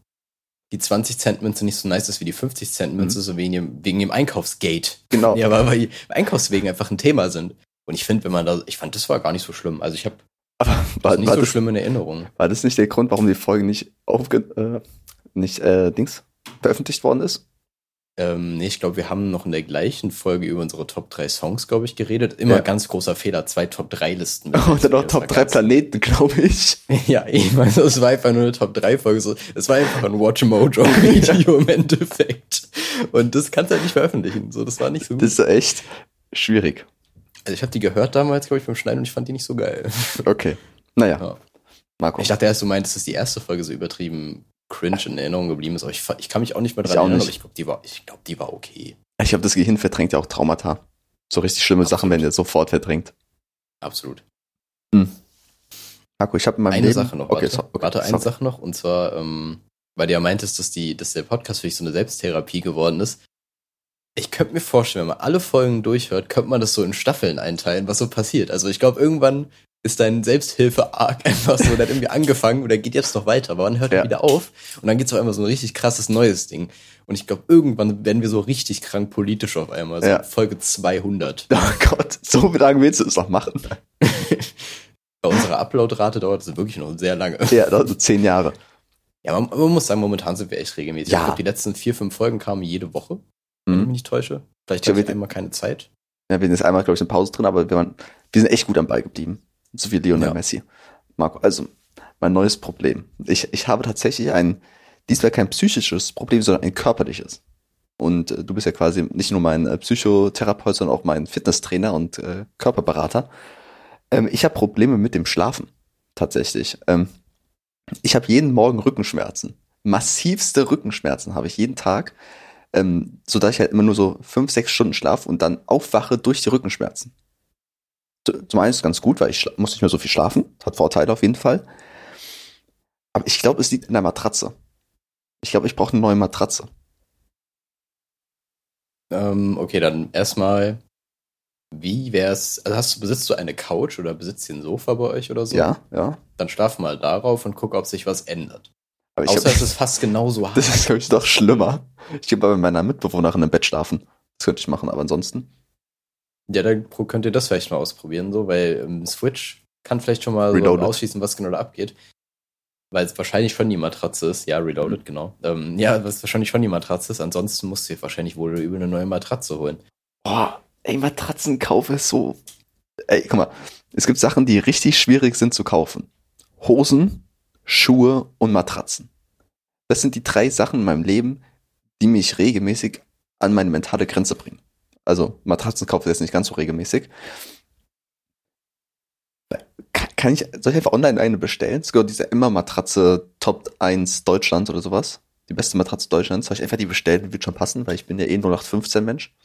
die 20-Cent-Münze nicht so nice ist wie die 50-Cent-Münze, so wegen dem, wegen dem Einkaufsgate. Genau. Ja, weil, weil Einkaufswegen einfach ein Thema sind. Und ich finde, wenn man da, ich fand, das war gar nicht so schlimm. Also ich habe Aber das war, nicht war, so das, schlimm in Erinnerung. war das nicht der Grund, warum die Folge nicht aufge äh, nicht äh, Dings veröffentlicht worden ist? Ähm, nee, ich glaube, wir haben noch in der gleichen Folge über unsere Top 3 Songs, glaube ich, geredet. Immer Ja. ganz großer Fehler, zwei Top 3 Listen. Und dann noch Top war 3 ganz- Planeten, glaube ich. Ja, ich meine, das war einfach nur eine Top 3 Folge. Das war einfach ein Watch Mojo Video im Endeffekt. Und das kannst du halt nicht veröffentlichen. So, das war nicht so gut. Das ist echt schwierig. Also ich habe die gehört damals, glaube ich, beim Schneiden und ich fand die nicht so geil. Okay. Naja, Ja. Marco. Ich dachte erst, du meintest, dass die erste Folge so übertrieben cringe in Erinnerung geblieben ist, aber ich, ich kann mich auch nicht mehr dran erinnern, aber ich glaube, die war, ich glaube, die war okay. Ich glaube, das Gehirn verdrängt ja auch Traumata. So richtig schlimme Sachen werden ja sofort verdrängt. Absolut. Marco, ich habe in meinem eine Leben... Sache noch, Okay, warte, so, okay, warte eine. Sache noch, und zwar, ähm, weil du ja meintest, dass, die, dass der Podcast für dich so eine Selbsttherapie geworden ist. Ich könnte mir vorstellen, wenn man alle Folgen durchhört, könnte man das so in Staffeln einteilen, was so passiert. Also ich glaube, irgendwann ist dein Selbsthilfe-Arc einfach so, der hat irgendwie angefangen oder geht jetzt noch weiter, aber wann hört er Ja. wieder auf? Und dann geht's auf einmal so ein richtig krasses neues Ding. Und ich glaube, irgendwann werden wir so richtig krank politisch auf einmal. So Ja. Folge 200. Oh Gott, so lange willst du es noch machen? Bei unserer Uploadrate dauert es wirklich noch sehr lange. Ja, also zehn Jahre. Ja, man, man muss sagen, momentan sind wir echt regelmäßig. Ja. Ich glaube, die letzten vier, fünf Folgen kamen jede Woche, wenn ich mich Mhm. nicht täusche. Vielleicht hatte ich wir- einmal keine Zeit. Ja, wir sind jetzt einmal, glaube ich, in Pause drin, aber wir, waren, wir sind echt gut am Ball geblieben. So wie Lionel Ja. Messi. Marco, also mein neues Problem. Ich, ich habe tatsächlich ein, diesmal kein psychisches Problem, sondern ein körperliches. Und äh, du bist ja quasi nicht nur mein äh, Psychotherapeut, sondern auch mein Fitnesstrainer und äh, Körperberater. Ähm, ich habe Probleme mit dem Schlafen. Tatsächlich. Ähm, ich habe jeden Morgen Rückenschmerzen. Massivste Rückenschmerzen habe ich jeden Tag. Ähm, so dass ich halt immer nur so fünf, sechs Stunden schlafe und dann aufwache durch die Rückenschmerzen. Zu- Zum einen ist es ganz gut, weil ich muss nicht mehr so viel schlafen. Hat Vorteile auf jeden Fall. Aber ich glaube, es liegt in der Matratze. Ich glaube, ich brauche eine neue Matratze. Ähm, okay, dann erstmal, wie wär's, also hast du, besitzt du eine Couch oder besitzt ihr ein Sofa bei euch oder so? Ja, ja. Dann schlaf mal darauf und guck, ob sich was ändert. Aber ich Außer hab, es ist fast genauso hart. das ist, glaube ich, noch schlimmer. Ich gehe bei meiner Mitbewohnerin im Bett schlafen. Das könnte ich machen, aber ansonsten. Ja, dann könnt ihr das vielleicht mal ausprobieren, so, weil ähm, Switch kann vielleicht schon mal so ausschließen, was genau da abgeht. Weil es wahrscheinlich schon die Matratze ist. Ja, Reloaded, Mhm. genau. Ähm, ja, was wahrscheinlich schon die Matratze ist. Ansonsten musst du dir wahrscheinlich wohl übel eine neue Matratze holen. Boah, ey, Matratzenkauf ist so. Ey, guck mal, es gibt Sachen, die richtig schwierig sind zu kaufen. Hosen, Schuhe und Matratzen. Das sind die drei Sachen in meinem Leben, die mich regelmäßig an meine mentale Grenze bringen. Also Matratzenkauf ist jetzt nicht ganz so regelmäßig. Kann, ich, soll ich einfach online eine bestellen? Es gehört diese immer Matratze Top 1 Deutschland oder sowas. Die beste Matratze Deutschlands. Soll ich einfach die bestellen? Die wird schon passen, weil ich bin ja eh 0815 Mensch.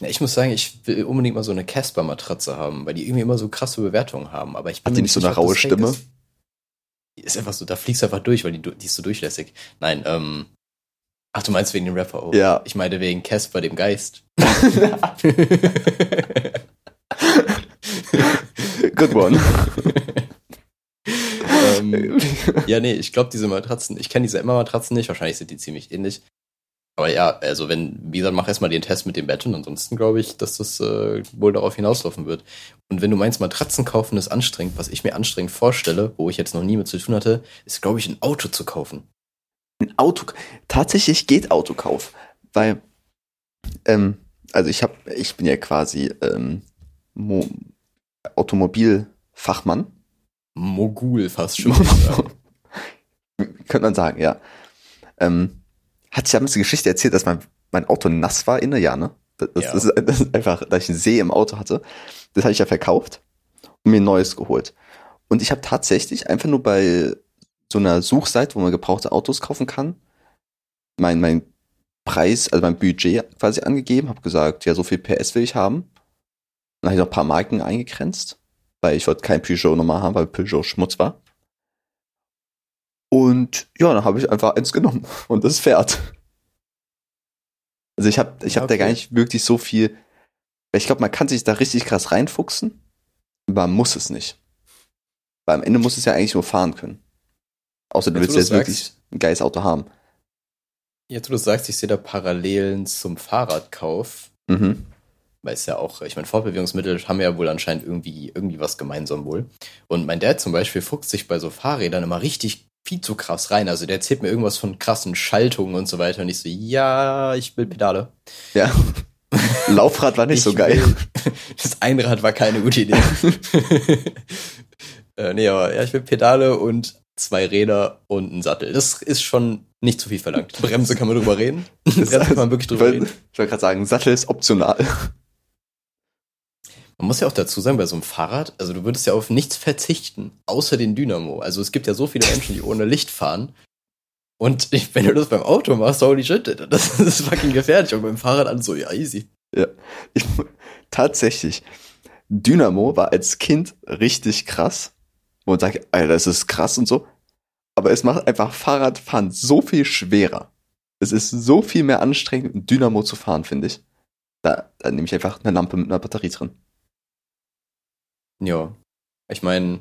Ja, ich muss sagen, ich will unbedingt mal so eine Casper-Matratze haben, weil die irgendwie immer so krasse Bewertungen haben. Aber ich bin Hat die nicht so eine raue Stimme? Ist. Ist einfach so, da fliegst du einfach durch, weil die, die ist so durchlässig. Nein, ähm. Ach, du meinst wegen dem Rapper auch? Ja. Ich meine wegen Casper, dem Geist. Good one. ähm, ja, nee, ich glaube, diese Matratzen, ich kenne diese Emma-Matratzen nicht, wahrscheinlich sind die ziemlich ähnlich. Aber ja, also wenn, wie gesagt, mach erstmal den Test mit dem Bett und ansonsten glaube ich, dass das äh, wohl darauf hinauslaufen wird. Und wenn du meinst, Matratzen kaufen ist anstrengend, was ich mir anstrengend vorstelle, wo ich jetzt noch nie mit zu tun hatte, ist, glaube ich, ein Auto zu kaufen. Ein Auto, tatsächlich geht Autokauf, weil, ähm, also ich habe, ich bin ja quasi ähm, Mo Automobilfachmann, Mogul fast schon. könnte man sagen, ja. Ähm, hat ich damals die Geschichte erzählt, dass mein, mein Auto nass war in der Jahr, ne? Das, das, Ja. ist, das ist einfach, dass ich einen See im Auto hatte. Das habe ich ja verkauft und mir ein neues geholt. Und ich habe tatsächlich einfach nur bei so einer Suchseite, wo man gebrauchte Autos kaufen kann, mein, mein Preis, also mein Budget quasi angegeben, habe gesagt, ja, so viel PS will ich haben. Dann habe ich noch ein paar Marken eingegrenzt, weil ich wollte kein Peugeot nochmal haben, weil Peugeot Schmutz war. Und ja, dann habe ich einfach eins genommen und das fährt. Also ich habe ich hab da Okay. gar nicht wirklich so viel. Ich glaube, man kann sich da richtig krass reinfuchsen, aber man muss es nicht. Weil am Ende muss es ja eigentlich nur fahren können. Außer du Jetzt, willst wo jetzt du wirklich sagst- ein geiles Auto haben. Jetzt, wo du sagst, ich sehe da Parallelen zum Fahrradkauf, Mhm. weil es ja auch, ich meine, Fortbewegungsmittel haben ja wohl anscheinend irgendwie, irgendwie was gemeinsam wohl. Und mein Dad zum Beispiel fuchst sich bei so Fahrrädern immer richtig viel zu krass rein. Also der erzählt mir irgendwas von krassen Schaltungen und so weiter. Und ich so, ja, ich will Pedale. Ja. Laufrad war nicht Ich so geil. Will, das Einrad war keine gute Idee. äh, nee, aber ja, ich will Pedale und zwei Räder und einen Sattel. Das ist schon nicht zu viel verlangt. Bremse kann man drüber reden. Bremse kann man wirklich Ich drüber wollte reden. ich wollte gerade sagen, Sattel ist optional. Man muss ja auch dazu sagen, bei so einem Fahrrad, also du würdest ja auf nichts verzichten, außer den Dynamo. Also es gibt ja so viele Menschen, die ohne Licht fahren. Und wenn du das beim Auto machst, holy shit, das ist fucking gefährlich. Und beim Fahrrad an so, ja, easy. Ich, tatsächlich. Dynamo war als Kind richtig krass. Wo man sagt, Alter, das ist krass und so. Aber es macht einfach Fahrradfahren so viel schwerer. Es ist so viel mehr anstrengend, Dynamo zu fahren, finde ich. Da, da nehme ich einfach eine Lampe mit einer Batterie drin. Ja. Ich meine,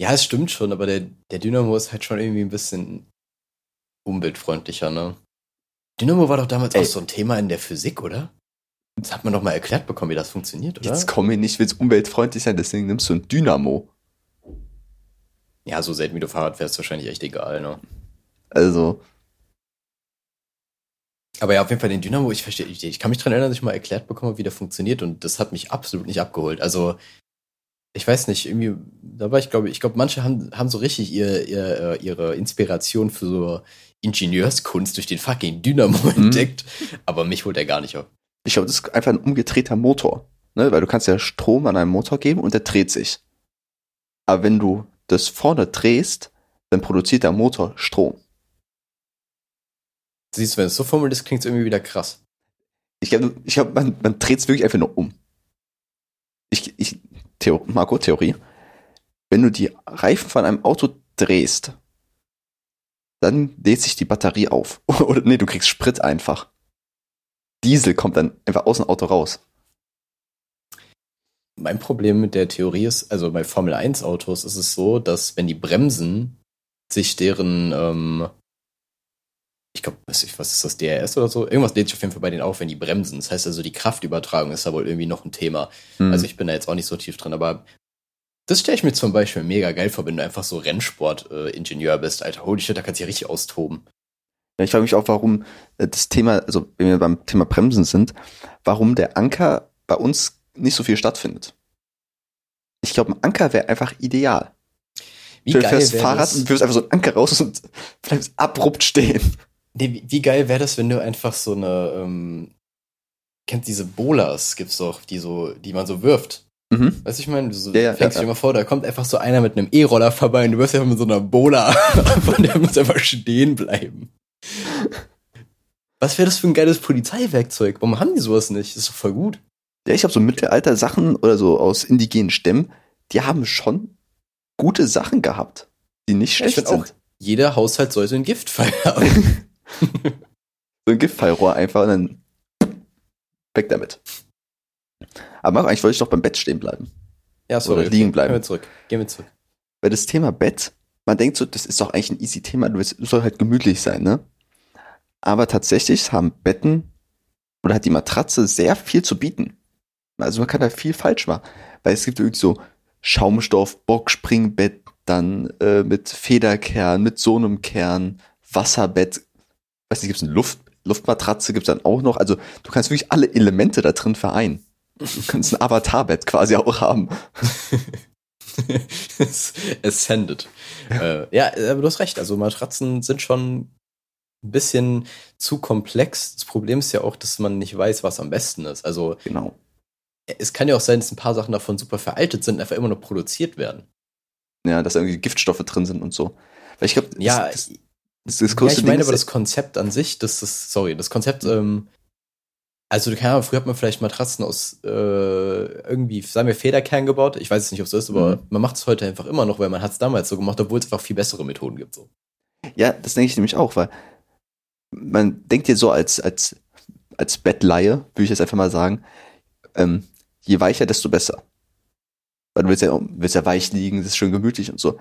ja, es stimmt schon, aber der, der Dynamo ist halt schon irgendwie ein bisschen umweltfreundlicher, ne? Dynamo war doch damals Ey. auch so ein Thema in der Physik, oder? Das hat man doch mal erklärt bekommen, wie das funktioniert, oder? Jetzt komm mir nicht, willst umweltfreundlich sein, deswegen nimmst du ein Dynamo. Ja, so selten wie du Fahrrad fährst, wahrscheinlich echt egal, ne? Also, Aber ja, auf jeden Fall den Dynamo, ich verstehe, ich, ich kann mich dran erinnern, dass ich mal erklärt bekommen habe, wie der funktioniert und das hat mich absolut nicht abgeholt. Also, ich weiß nicht, irgendwie, da war ich glaube, ich glaube, manche haben, haben so richtig ihr, ihr, äh, ihre Inspiration für so Ingenieurskunst durch den fucking Dynamo Mhm. entdeckt, aber mich holt er gar nicht auf. ich glaube, das ist einfach ein umgedrehter Motor. Ne? Weil du kannst ja Strom an einen Motor geben und der dreht sich. Aber wenn du das vorne drehst, dann produziert der Motor Strom. Siehst du, wenn es so formuliert ist, klingt es irgendwie wieder krass. Ich glaube, ich glaub, man, man dreht es wirklich einfach nur um. Ich, ich, Theo, Marco, Theorie. Wenn du die Reifen von einem Auto drehst, dann lädt sich die Batterie auf. Oder nee, du kriegst Sprit einfach. Diesel kommt dann einfach aus dem Auto raus. Mein Problem mit der Theorie ist, also bei Formel 1 Autos ist es so, dass wenn die bremsen, sich deren, ähm, ich glaube, was was ist das, DRS oder so? Irgendwas lädt sich auf jeden Fall bei denen auf, wenn die bremsen. Das heißt also, die Kraftübertragung ist da wohl irgendwie noch ein Thema. Hm. Also ich bin da jetzt auch nicht so tief drin, aber das stelle ich mir zum Beispiel mega geil vor, wenn du einfach so Rennsport-Ingenieur bist, Alter. Holy shit, da kannst du ja richtig austoben. Ja, ich frage mich auch, warum äh, das Thema, also wenn wir beim Thema Bremsen sind, warum der Anker bei uns nicht so viel stattfindet. Ich glaube, ein Anker wäre einfach ideal. Wie du geil fährst Fahrrad das? und wirfst einfach so einen Anker raus und bleibst abrupt stehen. Nee, wie, geil wäre das, wenn du einfach so eine, ähm, kennt diese Bolas, gibt's doch, die so, die man so wirft. Mhm. Weißt du, ich meine, du so, Ja, ja, fängst ja, dir mal vor, da kommt einfach so einer mit einem E-Roller vorbei und du wirst einfach mit so einer Bola, von der muss einfach stehen bleiben. Was wäre das für ein geiles Polizeiwerkzeug? Warum haben die sowas nicht? Das ist doch voll gut. Ja, ich habe so Mittelalter-Sachen oder so aus indigenen Stämmen, die haben schon gute Sachen gehabt, die nicht Ja, ich schlecht find auch. sind. Jeder Haushalt sollte ein Giftfall haben. So ein Giftfallrohr einfach und dann weg damit. Aber Marco, eigentlich wollte ich doch beim Bett stehen bleiben. ja, Oder liegen bleiben. Gehen wir zurück. Gehen wir zurück. Weil das Thema Bett, man denkt so, das ist doch eigentlich ein easy Thema, du soll halt gemütlich sein, ne? Aber tatsächlich haben Betten oder hat die Matratze sehr viel zu bieten. Also man kann da viel falsch machen. Weil es gibt irgendwie so Schaumstoff, Boxspringbett, dann äh, mit Federkern, mit so einem Kern, Wasserbett, weiß nicht, gibt's eine Luft, Luftmatratze, gibt's dann auch noch. Also du kannst wirklich alle Elemente da drin vereinen. Du kannst ein Avatarbett quasi auch haben. Ascended. Ja. Äh, ja, aber du hast recht. Also Matratzen sind schon ein bisschen zu komplex. Das Problem ist ja auch, dass man nicht weiß, was am besten ist. Also Genau. es kann ja auch sein, dass ein paar Sachen davon super veraltet sind, einfach immer noch produziert werden. Ja, dass da irgendwie Giftstoffe drin sind und so. Weil ich glaube, Ja, das, das, das, das ja größte ich meine Ding aber ist, das Konzept an sich, das ist, sorry, das Konzept, ähm, also keine Ahnung, früher hat man vielleicht Matratzen aus äh, irgendwie, sagen wir, Federkern gebaut. Ich weiß es nicht, ob es so ist, aber Mhm. man macht es heute einfach immer noch, weil man hat es damals so gemacht, obwohl es einfach viel bessere Methoden gibt. So. Ja, das denke ich nämlich auch, weil man denkt dir so als, als, als Bettlaie, würde ich jetzt einfach mal sagen, ähm, je weicher, desto besser. Weil du willst ja, willst ja weich liegen, das ist schön gemütlich und so.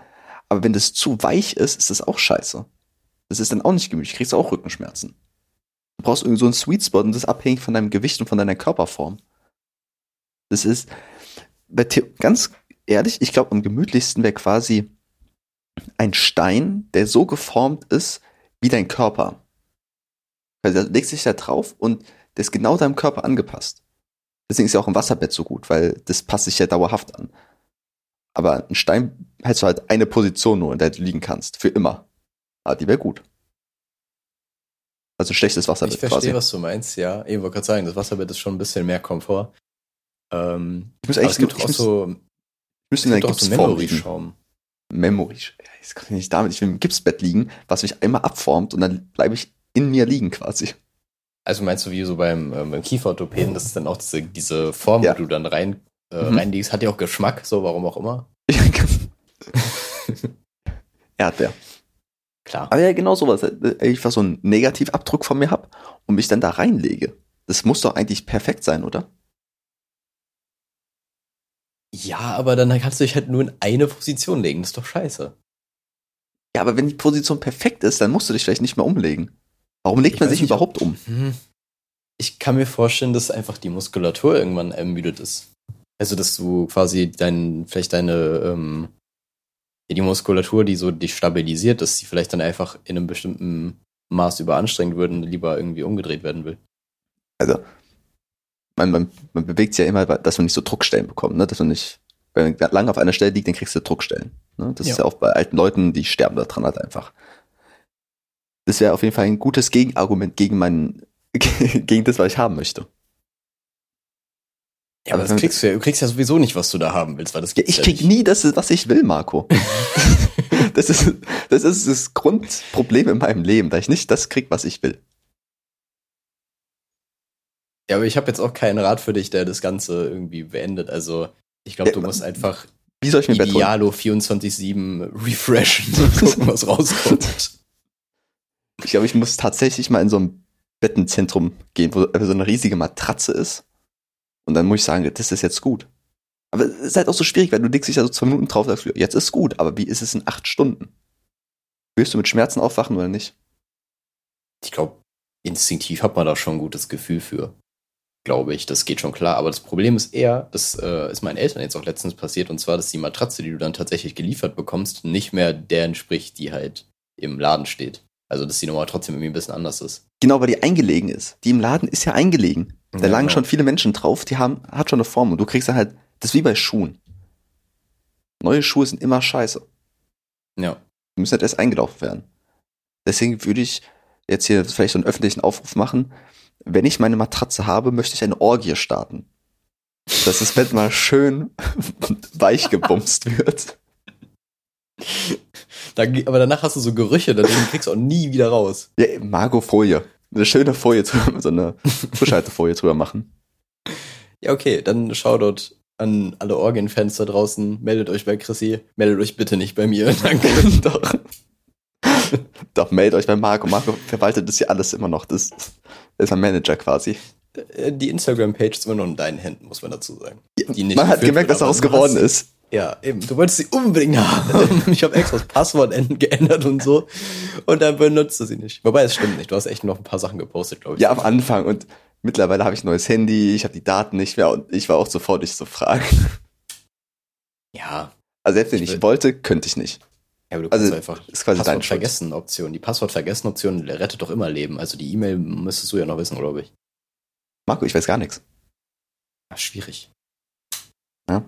Aber wenn das zu weich ist, ist das auch scheiße. Das ist dann auch nicht gemütlich, kriegst du auch Rückenschmerzen. Du brauchst irgendwie so einen Sweet Spot und das ist abhängig von deinem Gewicht und von deiner Körperform. Das ist, ganz ehrlich, ich glaube, am gemütlichsten wäre quasi ein Stein, der so geformt ist wie dein Körper. Also da legst du dich da drauf und der ist genau deinem Körper angepasst. Deswegen ist ja auch ein Wasserbett so gut, weil das passt sich ja dauerhaft an. Aber ein Stein hältst du halt eine Position nur, in der du liegen kannst. Für immer. Aber die wäre gut. Also ein schlechtes Wasserbett Ich verstehe, quasi. was du meinst, ja. Ich wollte gerade sagen, das Wasserbett ist schon ein bisschen mehr Komfort. Ähm, Ich muss eigentlich es gibt nur- auch ich muss- so, Ich müsste in so Gipsform liegen. Memory-Schaum. Memory. Ja, jetzt kann ich nicht damit. Ich will im Gipsbett liegen, was mich einmal abformt und dann bleibe ich in mir liegen quasi. Also meinst du, wie so beim, ähm, beim Kieferorthopäden, das ist dann auch diese, diese Form, Ja. wo du dann rein, äh, Mhm. reinliegst, hat ja auch Geschmack, so warum auch immer. Erdbeer. Klar. Aber ja, genau sowas. äh, Ich was so einen Negativabdruck von mir hab und mich dann da reinlege. Das muss doch eigentlich perfekt sein, oder? Ja, aber dann kannst du dich halt nur in eine Position legen, das ist doch scheiße. Ja, aber wenn die Position perfekt ist, dann musst du dich vielleicht nicht mehr umlegen. Warum legt Ich man sich nicht, überhaupt um? Hm. Ich kann mir vorstellen, dass einfach die Muskulatur irgendwann ermüdet ist. Also, dass du quasi dein, vielleicht deine, ähm, die Muskulatur, die so dich stabilisiert, dass sie vielleicht dann einfach in einem bestimmten Maß überanstrengt wird und lieber irgendwie umgedreht werden will. Also, man, man, man bewegt sich ja immer, dass man nicht so Druckstellen bekommt, ne? Dass man nicht, wenn man lange auf einer Stelle liegt, dann kriegst du Druckstellen. Ne? Das Ja. ist ja auch bei alten Leuten, die sterben da dran halt einfach. Das wäre auf jeden Fall ein gutes Gegenargument gegen meinen, gegen das, was ich haben möchte. Ja, aber Aber das kriegst du ja, du kriegst ja sowieso nicht, was du da haben willst, weil das Ja, gibt's ich ja krieg nicht. nie das, was ich will, Marco. das, ist, das ist das Grundproblem in meinem Leben, da ich nicht das krieg, was ich will. Ja, aber ich habe jetzt auch keinen Rat für dich, der das Ganze irgendwie beendet. Also, ich glaube, Ja, du musst einfach Wie soll ich mir? Idealo 24-7 refreshen und gucken, was rauskommt. Ich glaube, ich muss tatsächlich mal in so ein Bettenzentrum gehen, wo so eine riesige Matratze ist. Und dann muss ich sagen, das ist jetzt gut. Aber es ist halt auch so schwierig, weil du legst dich da so zwei Minuten drauf und sagst, jetzt ist gut, aber wie ist es in acht Stunden? Willst du mit Schmerzen aufwachen oder nicht? Ich glaube, instinktiv hat man da schon ein gutes Gefühl für. Glaube ich, das geht schon klar. Aber das Problem ist eher, das äh, ist meinen Eltern jetzt auch letztens passiert, und zwar, dass die Matratze, die du dann tatsächlich geliefert bekommst, nicht mehr der entspricht, die halt im Laden steht. Also, dass die Nummer trotzdem irgendwie ein bisschen anders ist. Genau, weil die eingelegen ist. Die im Laden ist ja eingelegen. Da Ja, lagen genau. schon viele Menschen drauf, die haben, hat schon eine Form und du kriegst dann halt, das ist wie bei Schuhen. Neue Schuhe sind immer scheiße. Ja. Die müssen halt erst eingelaufen werden. Deswegen würde ich jetzt hier vielleicht so einen öffentlichen Aufruf machen. Wenn ich meine Matratze habe, möchte ich eine Orgie starten. Dass das Bett mal schön weich gebumst wird. Da, aber danach hast du so Gerüche, deswegen kriegst du auch nie wieder raus. Ja, Margot-Folie. Eine schöne Folie drüber, so eine Frischhaltefolie drüber machen. Ja, okay, dann Shoutout an alle Orgien-Fans da draußen. Meldet euch bei Chrissy. Meldet euch bitte nicht bei mir. Danke. Doch. Doch, meldet euch bei Marco. Marco verwaltet das hier alles immer noch. Das, ist ein Manager quasi. Äh, Die Instagram-Page ist immer noch in deinen Händen, muss man dazu sagen. Die nicht Man hat gemerkt, was daraus geworden ist. Ja, eben. Du wolltest sie unbedingt haben. Ich habe extra das Passwort geändert und so. Und dann benutzt du sie nicht. Wobei, es stimmt nicht. Du hast echt noch ein paar Sachen gepostet, glaube ich. Ja, am Anfang. Und mittlerweile habe ich ein neues Handy, ich habe die Daten nicht mehr und ich war auch sofort, dich zu fragen. Ja. Also selbst wenn Ich ich wollte, könnte ich nicht. Ja, aber du kannst Also, einfach ist quasi Passwort vergessen Option. Die Passwort vergessen Option rettet doch immer Leben. Also die E-Mail müsstest du ja noch wissen, glaube ich. Marco, ich weiß gar nichts. Ach, schwierig. Ja.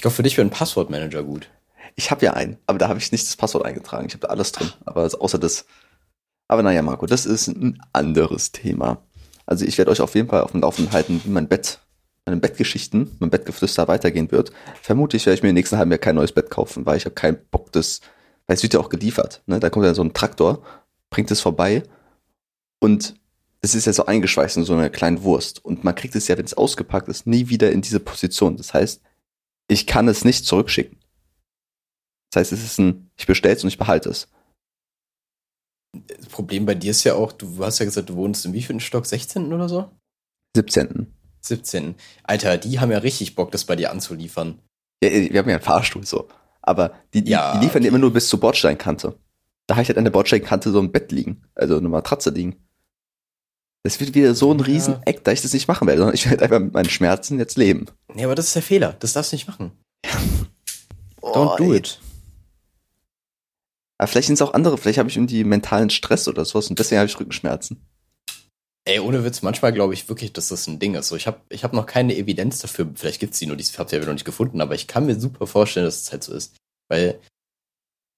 Ich glaube, für dich wäre ein Passwortmanager gut. Ich habe ja einen, aber da habe ich nicht das Passwort eingetragen. Ich habe da alles drin, aber außer das. Aber naja, Marco, das ist ein anderes Thema. Also ich werde euch auf jeden Fall auf dem Laufenden halten, wie mein Bett, meine Bettgeschichten, mein Bettgeflüster weitergehen wird. Vermutlich werde ich mir im nächsten halben Jahr kein neues Bett kaufen, weil ich habe keinen Bock, das, weil es wird ja auch geliefert. Ne? Da kommt ja so ein Traktor, bringt es vorbei und es ist ja so eingeschweißt in so einer kleinen Wurst. Und man kriegt es ja, wenn es ausgepackt ist, nie wieder in diese Position. Das heißt, ich kann es nicht zurückschicken. Das heißt, es ist ein, ich bestelle es und ich behalte es. Das Problem bei dir ist ja auch, du hast ja gesagt, du wohnst im wievielten Stock? 16. oder so? 17. 17. Alter, die haben ja richtig Bock, das bei dir anzuliefern. Ja, wir haben ja einen Fahrstuhl so. Aber die, die, Ja, die liefern okay. immer nur bis zur Bordsteinkante. Da habe ich halt an der Bordsteinkante so ein Bett liegen. Also eine Matratze liegen. Das wird wieder so ein Ja. riesen Eck, da ich das nicht machen werde, sondern ich werde einfach mit meinen Schmerzen jetzt leben. Nee, aber das ist der Fehler. Das darfst du nicht machen. Oh, Don't do ey. it. Aber vielleicht sind es auch andere, vielleicht habe ich irgendwie mentalen Stress oder sowas und deswegen habe ich Rückenschmerzen. Ey, ohne Witz, manchmal glaube ich wirklich, dass das ein Ding ist. So, ich habe ich hab noch keine Evidenz dafür. Vielleicht gibt's die nur, die habt ihr ja noch nicht gefunden, aber ich kann mir super vorstellen, dass es halt so ist. Weil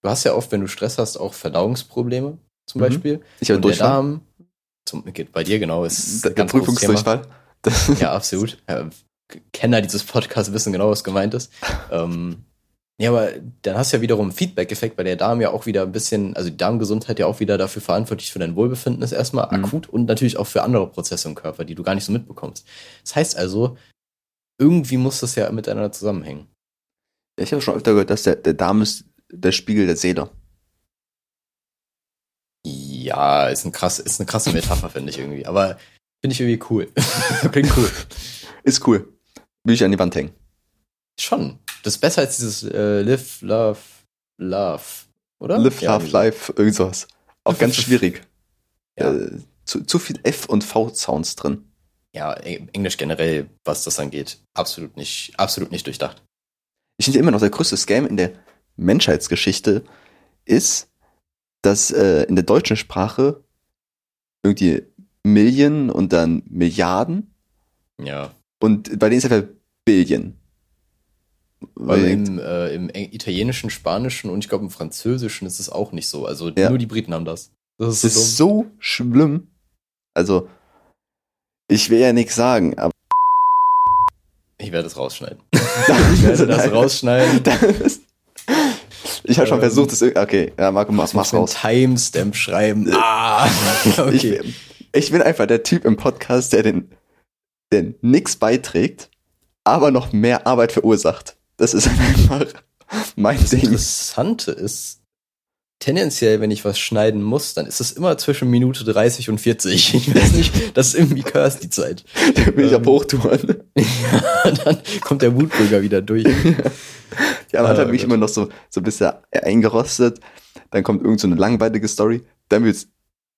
du hast ja oft, wenn du Stress hast, auch Verdauungsprobleme zum Mhm. Beispiel. Ich habe Und der Durchfall. Darm, zum, bei dir genau, ist Der. Prüfungsdurchfall. Ja, absolut. Ja, Kenner dieses Podcasts wissen genau, was gemeint ist. ähm, ja, aber dann hast du ja wiederum einen Feedback-Effekt, weil der Darm ja auch wieder ein bisschen, also die Darmgesundheit ja auch wieder dafür verantwortlich für dein Wohlbefinden ist erstmal Mhm. akut und natürlich auch für andere Prozesse im Körper, die du gar nicht so mitbekommst. Das heißt also, irgendwie muss das ja miteinander zusammenhängen. ich habe schon öfter gehört, dass der, der Darm ist der Spiegel der Seele. Ja, ist, ein krass, ist eine krasse Metapher, finde ich irgendwie. Aber finde ich irgendwie cool. Klingt cool. Ist cool. Will ich an die Wand hängen. Schon. Das ist besser als dieses äh, Live, Love, Love, oder? Live, Ja, Love, Life, irgend sowas. Auch ganz schwierig. Ja. Äh, zu, zu viel F- und V-Sounds drin. ja, Eng- Englisch generell, was das angeht, absolut nicht, absolut nicht durchdacht. Ich finde immer noch, der größte Scam in der Menschheitsgeschichte ist, dass äh, in der deutschen Sprache irgendwie Millionen und dann Milliarden Ja. und bei denen ist einfach Billion. Weil im, äh, im Italienischen, Spanischen und ich glaube im Französischen ist es auch nicht so. Also Ja. nur die Briten haben das. Das ist so ist so schlimm. Also, ich will ja nichts sagen, aber Ich werde es rausschneiden. Ich werde das rausschneiden. Das- ich habe schon Ähm, versucht, das. Okay, ja, Marco, mach's, mach's raus. Timestamp schreiben. Ah, okay. Ich, ich bin einfach der Typ im Podcast, der den, der nix beiträgt, aber noch mehr Arbeit verursacht. Das ist einfach mein Das Ding. Interessante ist, tendenziell, wenn ich was schneiden muss, dann ist es immer zwischen Minute 30 und 40. Ich weiß nicht, das ist irgendwie cursed, die Zeit. Da bin ich ähm, auf Hochtouren. Ja, dann kommt der Wutbürger wieder durch. Ja, man hat Ah, mich Gott. immer noch so, so ein bisschen eingerostet. Dann kommt irgend so eine langweilige Story. Dann wird's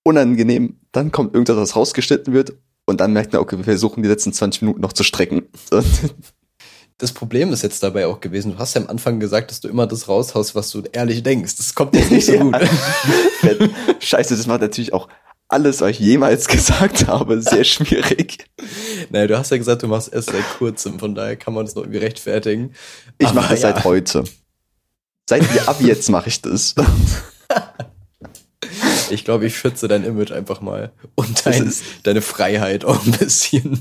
unangenehm. Dann kommt irgendwas, was rausgeschnitten wird. Und dann merkt man, okay, wir versuchen die letzten 20 Minuten noch zu strecken. Das Problem ist jetzt dabei auch gewesen, du hast ja am Anfang gesagt, dass du immer das raushaust, was du ehrlich denkst. Das kommt jetzt nicht so gut. Scheiße, das macht natürlich auch alles, was ich jemals gesagt habe, sehr schwierig. Naja, du hast ja gesagt, du machst erst seit kurzem, von daher kann man das noch irgendwie rechtfertigen. Ich Aber mache das ja. seit heute. Seit wir ab jetzt mache ich das. Ich glaube, ich schütze dein Image einfach mal. Und dein, ist- deine Freiheit auch ein bisschen.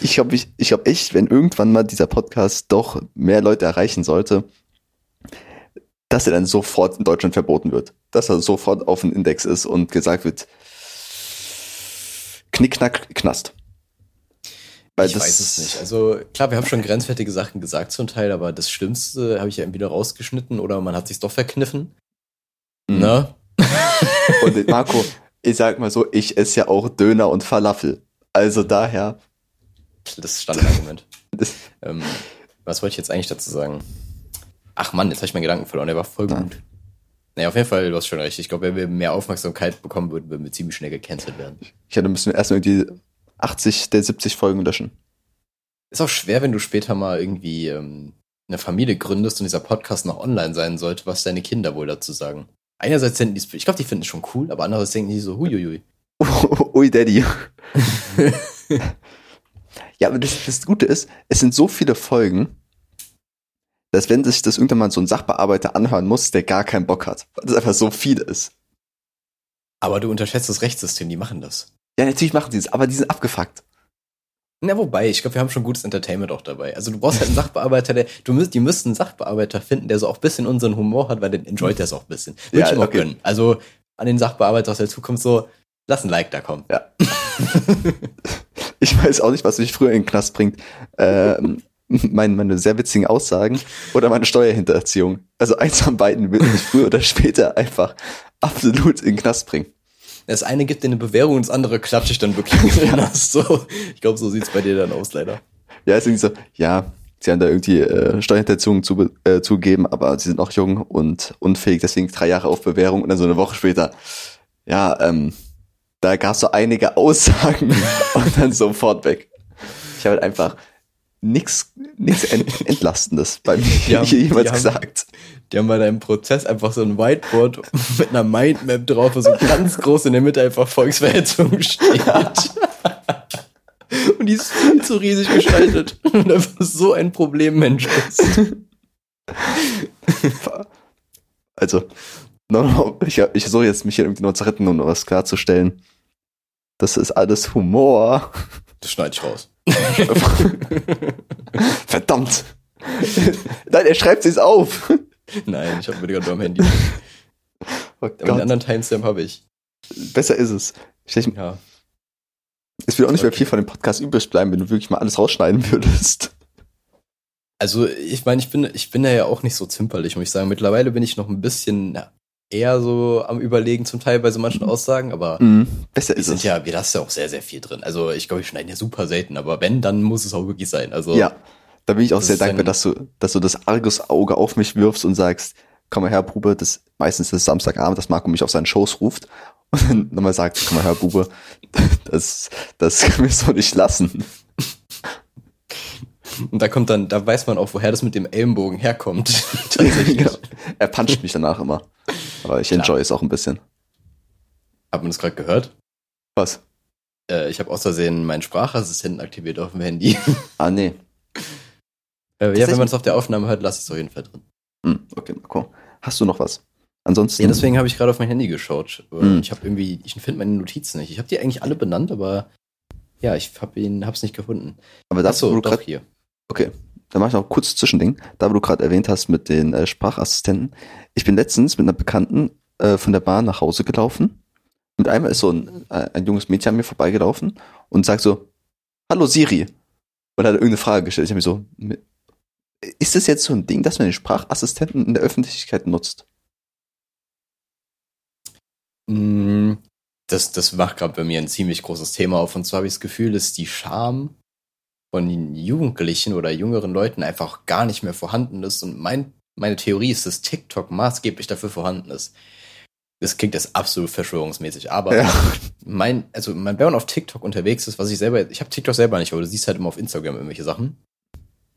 Ich glaube, ich, ich glaube echt, wenn irgendwann mal dieser Podcast doch mehr Leute erreichen sollte, dass er dann sofort in Deutschland verboten wird. Dass er sofort auf dem Index ist und gesagt wird, Knickknack, Knast. Weil ich weiß es nicht. Also klar, wir haben schon grenzwertige Sachen gesagt zum Teil, aber das Schlimmste habe ich ja entweder rausgeschnitten oder man hat sich doch verkniffen. Mhm. Ne? Und Marco, ich sag mal so, ich esse ja auch Döner und Falafel. Also daher, Das Standardargument. das, ähm, was wollte ich jetzt eigentlich dazu sagen? Ach Mann, jetzt habe ich meinen Gedanken verloren, der war voll gut. Naja, auf jeden Fall, du hast schon recht. Ich glaube, wenn wir mehr Aufmerksamkeit bekommen würden, würden wir ziemlich schnell gecancelt werden. ich hatte, müssen wir erst irgendwie 80 der 70 Folgen löschen. Ist auch schwer, wenn du später mal irgendwie ähm, eine Familie gründest und dieser Podcast noch online sein sollte, was deine Kinder wohl dazu sagen. Einerseits denken die, ich glaube, die finden es schon cool, aber andererseits denken die so, huiuiui. Ui, Daddy. ja, aber das, das Gute ist, es sind so viele Folgen, dass wenn sich das irgendwann mal so ein Sachbearbeiter anhören muss, der gar keinen Bock hat, weil das einfach so viel ist. Aber du unterschätzt das Rechtssystem, die machen das. Ja, natürlich machen die es, aber die sind abgefuckt. Na, wobei, ich glaube, wir haben schon gutes Entertainment auch dabei. Also du brauchst halt einen Sachbearbeiter, der, du müsst, die müssten einen Sachbearbeiter finden, der so auch ein bisschen unseren Humor hat, weil den enjoyt der es auch ein bisschen. Würde Ja, ich auch okay. gönnen. Also an den Sachbearbeiter aus der Zukunft so, lass ein Like da kommen. Ja. Ich weiß auch nicht, was mich früher in den Knast bringt. Ähm, meine, meine sehr witzigen Aussagen oder meine Steuerhintererziehung. Also eins von beiden wird mich früher oder später einfach absolut in den Knast bringen. Das eine gibt dir eine Bewährung und das andere klatsche ich dann wirklich in den Knast. So, ich glaube, so sieht's bei dir dann aus, leider. Ja, ist irgendwie so, ja, sie haben da irgendwie äh, Steuerhinterziehung zu, äh, zugegeben, aber sie sind noch jung und unfähig, deswegen drei Jahre auf Bewährung und dann so eine Woche später, ja, ähm, da gab es so einige Aussagen und dann sofort weg. Ich habe halt einfach nix ent Entlastendes bei mir haben- jemals die haben- gesagt. Die haben bei deinem Prozess einfach so ein Whiteboard mit einer Mindmap drauf, wo so ganz groß in der Mitte einfach Volksverhetzung steht. Und die ist viel zu riesig gestaltet. Und einfach so ein Problemmensch ist. Also, no, no, ich, ich versuche jetzt mich hier irgendwie noch zu retten, um noch was klarzustellen. Das ist alles Humor. Das schneide ich raus. Verdammt. Nein, er schreibt sich's auf. Nein, ich habe mir gerade nur am Handy. Oh Aber den Gott, anderen Timestamp habe ich. besser ist es. Ich, Ja. es wird auch nicht mehr Okay. viel von dem Podcast übrig bleiben, wenn du wirklich mal alles rausschneiden würdest. Also, ich meine, ich bin, ich bin da ja auch nicht so zimperlich, muss ich sagen. Mittlerweile bin ich noch ein bisschen eher so am Überlegen zum Teil bei so manchen Aussagen, aber Mhm. Besser wir ist sind es. ja, wir lassen ja auch sehr, sehr viel drin. Also, ich glaube, wir schneiden ja super selten, aber wenn, dann muss es auch wirklich sein. Also, Ja. Da bin ich auch sehr dankbar, dass du, dass du das Argusauge auf mich wirfst und sagst, komm mal her, Bube, das, meistens ist es Samstagabend, dass Marco mich auf seinen Schoß ruft und dann nochmal sagt, komm mal her, Bube, das, das können wir so nicht lassen. Und da kommt dann, da weiß man auch, woher das mit dem Ellenbogen herkommt. Tatsächlich. Genau. Er puncht mich danach immer. Aber ich Klar. enjoy es auch ein bisschen. Hat man das gerade gehört? Was? Äh, ich habe aus Versehen meinen Sprachassistenten aktiviert auf dem Handy. Ah, nee. Äh, ja, wenn man es auf der Aufnahme hört, lasse ich es auf jeden Fall drin. Hm, okay, Marco. Hast du noch was? Ansonsten. Ja, deswegen habe ich gerade auf mein Handy geschaut. Äh, Mhm. Ich habe irgendwie, ich finde meine Notizen nicht. Ich habe die eigentlich alle benannt, aber ja, ich habe ihn, hab's nicht gefunden. aber das, Achso, doch hier. Okay. Dann mache ich noch kurz Zwischending. Da, wo du gerade erwähnt hast mit den äh, Sprachassistenten. Ich bin letztens mit einer Bekannten äh, von der Bahn nach Hause gelaufen. Und einmal ist so ein, äh, ein junges Mädchen an mir vorbeigelaufen und sagt so, Hallo Siri. Und hat irgendeine Frage gestellt. Ich habe mir so, ist das jetzt so ein Ding, dass man den Sprachassistenten in der Öffentlichkeit nutzt? Mm, Das, das macht gerade bei mir ein ziemlich großes Thema auf. Und zwar habe ich das Gefühl, dass die Scham von Jugendlichen oder jüngeren Leuten einfach gar nicht mehr vorhanden ist. Und mein, meine Theorie ist, dass TikTok maßgeblich dafür vorhanden ist. Das klingt jetzt absolut verschwörungsmäßig, aber Ja. mein, also mein, wenn man auf TikTok unterwegs ist, was ich selber, ich habe TikTok selber nicht, aber du siehst halt immer auf Instagram irgendwelche Sachen.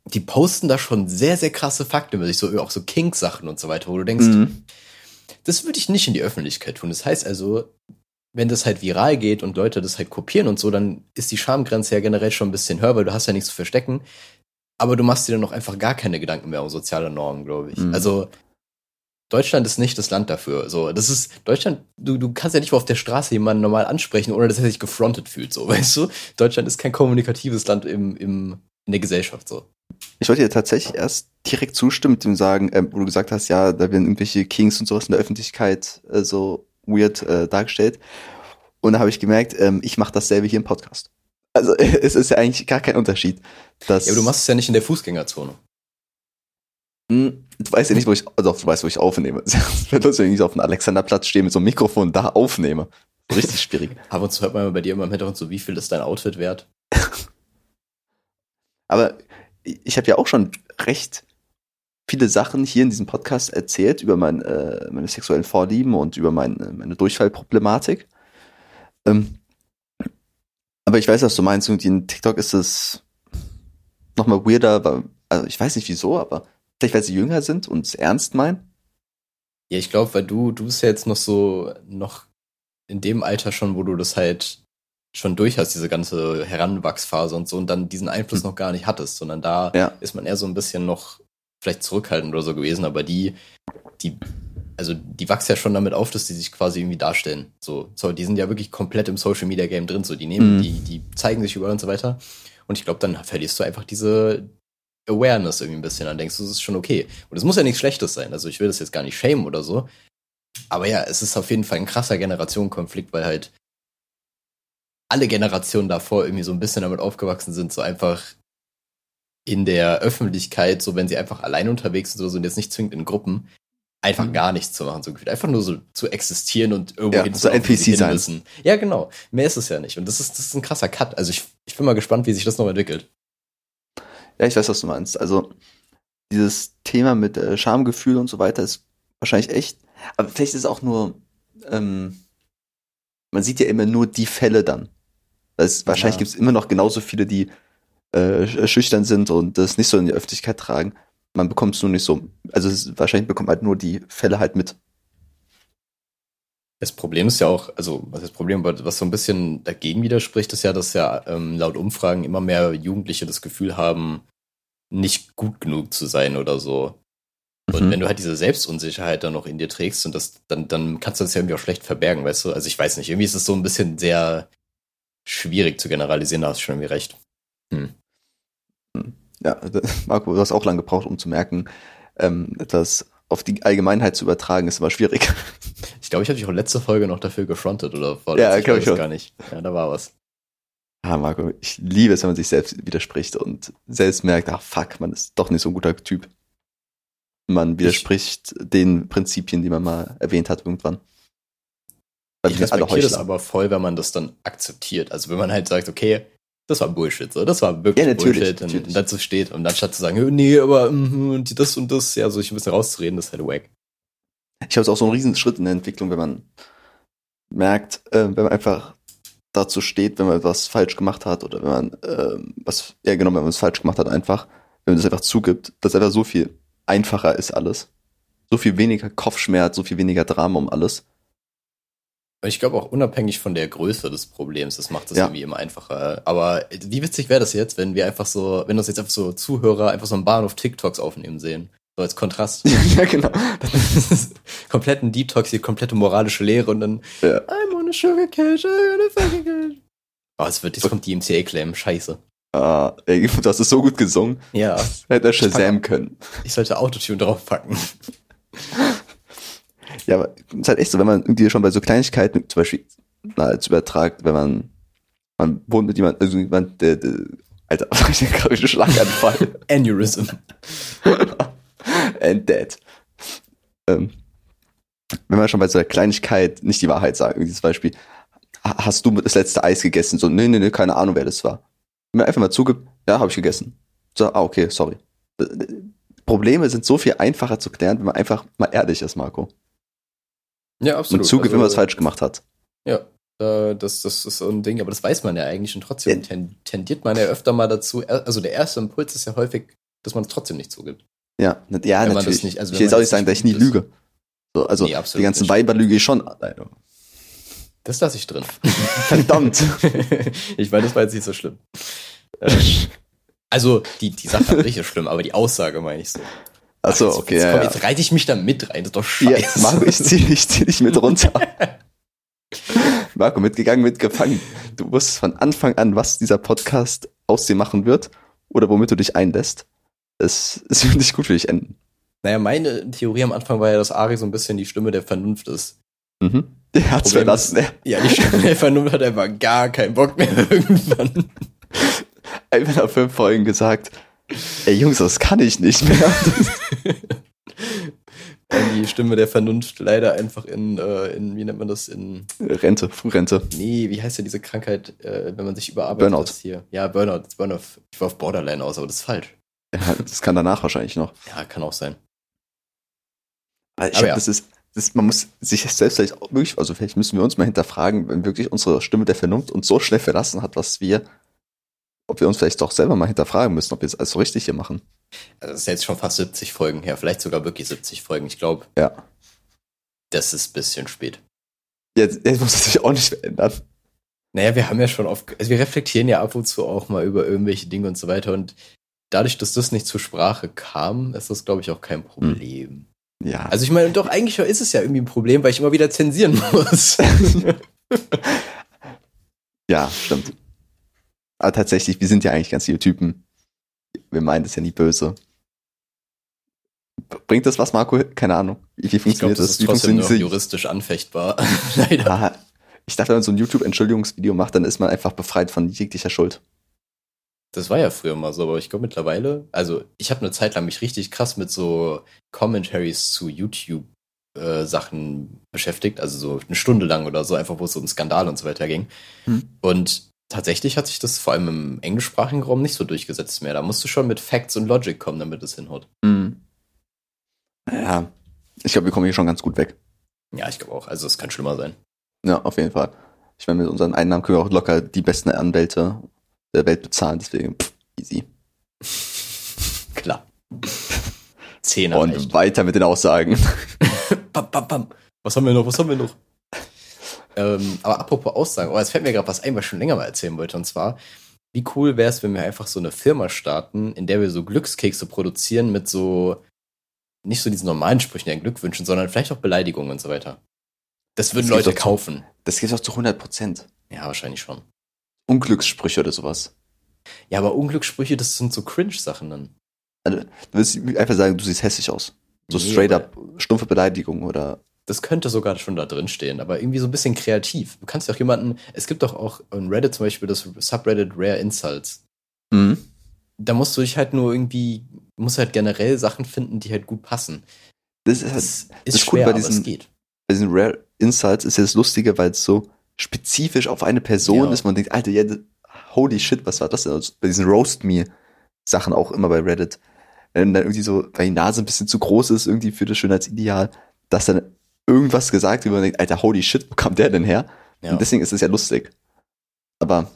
Die posten da schon sehr, sehr krasse Fakten über sich, so auch so Kink-Sachen und so weiter, wo du denkst, Mhm. das würde ich nicht in die Öffentlichkeit tun. Das heißt also, wenn das halt viral geht und Leute das halt kopieren und so, dann ist die Schamgrenze ja generell schon ein bisschen höher, weil du hast ja nichts zu verstecken. Aber du machst dir dann noch einfach gar keine Gedanken mehr um soziale Normen, glaube ich. Mhm. Also Deutschland ist nicht das Land dafür. So, das ist Deutschland. Du, du kannst ja nicht mal auf der Straße jemanden normal ansprechen, ohne dass er sich gefrontet fühlt. So, weißt du? Deutschland ist kein kommunikatives Land im, im in der Gesellschaft. So. Ich wollte dir tatsächlich erst direkt zustimmen mit dem sagen, ähm, wo du gesagt hast, ja, da werden irgendwelche Kings und sowas in der Öffentlichkeit äh, so weird äh, dargestellt. Und da habe ich gemerkt, ähm, ich mache dasselbe hier im Podcast. Also es ist ja eigentlich gar kein Unterschied. Dass, Ja, aber du machst es ja nicht in der Fußgängerzone. Hm, du weißt ja nicht, wo ich, also du weißt, wo ich aufnehme. Wenn ich auf dem Alexanderplatz stehe mit so einem Mikrofon da aufnehme. Richtig schwierig. Ab und zu hört man bei dir immer im Hintergrund so, wie viel ist dein Outfit wert? Aber ich habe ja auch schon recht viele Sachen hier in diesem Podcast erzählt über mein, äh, meine sexuellen Vorlieben und über mein, äh, meine Durchfallproblematik. Ähm, aber ich weiß, was du meinst. Irgendwie in TikTok ist es nochmal weirder, weil, also ich weiß nicht wieso, aber Vielleicht, weil sie jünger sind und es ernst meinen? Ja, ich glaube, weil du, du bist ja jetzt noch so, noch in dem Alter schon, wo du das halt schon durch hast, diese ganze Heranwachsphase und so, und dann diesen Einfluss Hm. noch gar nicht hattest, sondern da Ja. ist man eher so ein bisschen noch vielleicht zurückhaltend oder so gewesen, aber die, die, also die wachsen ja schon damit auf, dass die sich quasi irgendwie darstellen. So, so, die sind ja wirklich komplett im Social Media Game drin, so, die nehmen, Mhm. die, die zeigen sich überall und so weiter. Und ich glaube, dann verlierst du einfach diese Awareness irgendwie ein bisschen, dann denkst du, das ist schon okay. Und es muss ja nichts Schlechtes sein, also ich will das jetzt gar nicht shamen oder so. Aber ja, es ist auf jeden Fall ein krasser Generationenkonflikt, weil halt alle Generationen davor irgendwie so ein bisschen damit aufgewachsen sind, so einfach in der Öffentlichkeit, so wenn sie einfach allein unterwegs sind oder so und jetzt nicht zwingend in Gruppen, einfach Mhm. gar nichts zu machen, so gefühlt. Einfach nur so zu existieren und irgendwo Ja, hinzulaufen, so wo sie NPC sein. hin müssen. Ja, genau. Mehr ist es ja nicht. Und das ist, das ist ein krasser Cut. Also ich, ich bin mal gespannt, wie sich das noch entwickelt. Ja, ich weiß, was du meinst. Also, dieses Thema mit äh, Schamgefühl und so weiter ist wahrscheinlich echt. Aber vielleicht ist es auch nur, ähm, man sieht ja immer nur die Fälle dann. Das, wahrscheinlich Ja. gibt es immer noch genauso viele, die äh, sch- schüchtern sind und das nicht so in die Öffentlichkeit tragen. Man bekommt es nur nicht so. Also es wahrscheinlich bekommt man halt nur die Fälle halt mit. Das Problem ist ja auch, also was das Problem, was so ein bisschen dagegen widerspricht, ist ja, dass ja ähm, laut Umfragen immer mehr Jugendliche das Gefühl haben, nicht gut genug zu sein oder so. Und Mhm. wenn du halt diese Selbstunsicherheit dann noch in dir trägst und das, dann, dann kannst du das ja irgendwie auch schlecht verbergen, weißt du? Also ich weiß nicht, irgendwie ist es so ein bisschen sehr schwierig zu generalisieren, da hast du schon irgendwie recht. Ja, Marco, du hast auch lange gebraucht, um zu merken, ähm, das auf die Allgemeinheit zu übertragen, ist immer schwierig. Ich glaube, ich habe dich auch letzte Folge noch dafür gefrontet oder war Ja, ich glaub weiß ich auch. gar nicht. Ja, da war was. Ah, Marco, ich liebe es, wenn man sich selbst widerspricht und selbst merkt, ach fuck, man ist doch nicht so ein guter Typ. Man widerspricht den Prinzipien, die man mal erwähnt hat irgendwann. Weil Ich sind alle respektiere das aber voll, wenn man das dann akzeptiert. Also wenn man halt sagt, okay, das war Bullshit, so, das war wirklich Ja, natürlich, Bullshit und natürlich. dazu steht und anstatt zu sagen, nee, aber mhm, und das und das, ja, so ich ein bisschen rauszureden, das ist halt wack. Ich glaube, es auch so ein Riesenschritt in der Entwicklung, wenn man merkt, äh, wenn man einfach dazu steht, wenn man etwas falsch gemacht hat oder wenn man ähm, was, ja genau, wenn man was falsch gemacht hat, einfach, wenn man das einfach zugibt, dass einfach so viel einfacher ist alles. So viel weniger Kopfschmerz, so viel weniger Drama um alles. Ich glaube auch unabhängig von der Größe des Problems, das macht es Ja. irgendwie immer einfacher. Aber wie witzig wäre das jetzt, wenn wir einfach so, wenn uns jetzt einfach so Zuhörer einfach so einen Bahnhof TikToks aufnehmen sehen. So als Kontrast. ja, genau. kompletten Detox, die komplette moralische Lehre und dann Ja. I'm on a sugar cash, I'm on a fucking cash. Oh, es wird, jetzt kommt die MCA-Claim, scheiße. Ah, ey, du hast es so gut gesungen. Ja, Hätte er Shazam können. ich sollte Autotune draufpacken. Ja, aber es ist halt echt so, wenn man irgendwie schon bei so Kleinigkeiten, zum Beispiel, na, jetzt übertragt, wenn man, man wohnt mit jemandem, also jemand, der, der Alter, ich den gerade einen Schlaganfall. Aneurysm. And dead. Ähm, wenn man schon bei so einer Kleinigkeit nicht die Wahrheit sagt, irgendwie zum Beispiel, ha- hast du das letzte Eis gegessen? So, nee, nee, nee, keine Ahnung, wer das war. Wenn man einfach mal zugibt, ja, habe ich gegessen. So, ah, okay, sorry. Äh, Probleme sind so viel einfacher zu klären, wenn man einfach mal ehrlich ist, Marco. Ja, absolut. Und zugibt, wenn man was Also, falsch gemacht hat. Ja, das, das ist so ein Ding, aber das weiß man ja eigentlich und trotzdem tendiert man ja öfter mal dazu. Also der erste Impuls ist ja häufig, dass man es trotzdem nicht zugibt. Ja, ja, Wenn natürlich. das nicht- also ich will jetzt auch nicht sagen, dass ich nie lüge. So, also Nee, die ganzen nicht. Weiber lüge ich schon. Das lasse ich drin. Verdammt. ich meine, das war jetzt nicht so schlimm. Äh, Also, die, die Sache an sich ist schlimm, aber die Aussage meine ich so. Achso, jetzt, okay. Jetzt, ja, komm, ja. jetzt reite ich mich da mit rein, das ist doch Ja, scheiße. Marco, ich zieh, ich zieh dich mit runter. Marco, mitgegangen, mitgefangen. Du wusstest von Anfang an, was dieser Podcast aus dir machen wird oder womit du dich einlässt. Es, es wird nicht gut für dich enden. Naja, meine Theorie am Anfang war ja, dass Ari so ein bisschen die Stimme der Vernunft ist. Mhm. Der hat's Problem verlassen. Er Ja, die Stimme der Vernunft hat einfach gar keinen Bock mehr irgendwann. hat nach fünf Folgen gesagt, ey Jungs, das kann ich nicht mehr. Die Stimme der Vernunft leider einfach in, äh, in wie nennt man das, in, Rente, Frührente. nee, wie heißt ja diese Krankheit, äh, wenn man sich überarbeitet Burnout. hier? Ja, Burnout, Burnout. Ich war auf Borderline aus, aber das ist falsch. Ja, das kann danach wahrscheinlich noch. Ja, kann auch sein. Aber ich Aber glaube, ja. das ist, das, man muss sich selbst vielleicht auch wirklich, also vielleicht müssen wir uns mal hinterfragen, wenn wirklich unsere Stimme der Vernunft uns so schnell verlassen hat, was wir ob wir uns vielleicht doch selber mal hinterfragen müssen, ob wir es alles so richtig hier machen. Also das ist jetzt schon fast 70 Folgen her, vielleicht sogar wirklich 70 Folgen. Ich glaube, Ja. das ist ein bisschen spät. Jetzt, jetzt muss es sich auch nicht verändern. Naja, wir haben ja schon oft, also wir reflektieren ja ab und zu auch mal über irgendwelche Dinge und so weiter und dadurch, dass das nicht zur Sprache kam, ist das, glaube ich, auch kein Problem. Ja. Also ich meine, doch, eigentlich ist es ja irgendwie ein Problem, weil ich immer wieder zensieren muss. Ja, stimmt. Aber tatsächlich, wir sind ja eigentlich ganz liebe Typen. Wir meinen das ja nie böse. Bringt das was, Marco? Keine Ahnung. Wie, wie Ich funktioniert das das? ist Wie trotzdem noch funktioniert juristisch anfechtbar. Leider. Ah, ich dachte, wenn man so ein YouTube-Entschuldigungsvideo macht, dann ist man einfach befreit von jeglicher Schuld. Das war ja früher mal so, aber ich glaube mittlerweile, also ich habe eine Zeit lang mich richtig krass mit so Commentaries zu YouTube äh, Sachen beschäftigt, also so eine Stunde lang oder so, einfach wo es um Skandal und so weiter ging. Hm. Und tatsächlich hat sich das vor allem im englischsprachigen Raum nicht so durchgesetzt mehr. Da musst du schon mit Facts und Logic kommen, damit es hinhaut. Mhm. Ja, ich glaube, wir kommen hier schon ganz gut weg. Ja, ich glaube auch. Also es kann schlimmer sein. Ja, auf jeden Fall. Ich meine, mit unseren Einnahmen können wir auch locker die besten Anwälte der Welt bezahlen, deswegen pff, easy. Klar. Zehner Und reicht. weiter mit den Aussagen. Bam, bam, bam. Was haben wir noch? Was haben wir noch? Ähm, aber apropos Aussagen, oh, jetzt fällt mir gerade was ein, was ich schon länger mal erzählen wollte. Und zwar, wie cool wäre es, wenn wir einfach so eine Firma starten, in der wir so Glückskekse produzieren mit so, nicht so diesen normalen Sprüchen, den Glückwünschen, sondern vielleicht auch Beleidigungen und so weiter. Das würden Das Leute doch zu- kaufen. Das geht doch zu 100 Prozent. Ja, wahrscheinlich schon. Unglückssprüche oder sowas. Ja, aber Unglückssprüche, das sind so Cringe-Sachen dann. Also, du willst einfach sagen, du siehst hässlich aus. So Nee, straight up, stumpfe Beleidigung oder. Das könnte sogar schon da drin stehen, aber irgendwie so ein bisschen kreativ. Du kannst ja auch jemanden, es gibt doch auch on Reddit zum Beispiel das Subreddit Rare Insults. Mhm. da musst du dich halt nur irgendwie, musst halt generell Sachen finden, die halt gut passen. Das ist halt, Das ist ist schwer, cool bei aber diesen- es geht. bei diesen Rare Insights ist ja das Lustige, weil es so spezifisch auf eine Person Ja. ist. Man denkt, Alter, ja, holy shit, was war das denn? Bei diesen Roast Me Sachen auch immer bei Reddit. Wenn dann irgendwie so, weil die Nase ein bisschen zu groß ist, irgendwie für das Schönheitsideal, dass dann irgendwas gesagt wo man denkt, Alter, holy shit, wo kam der denn her? Ja. Und deswegen ist es ja lustig. Aber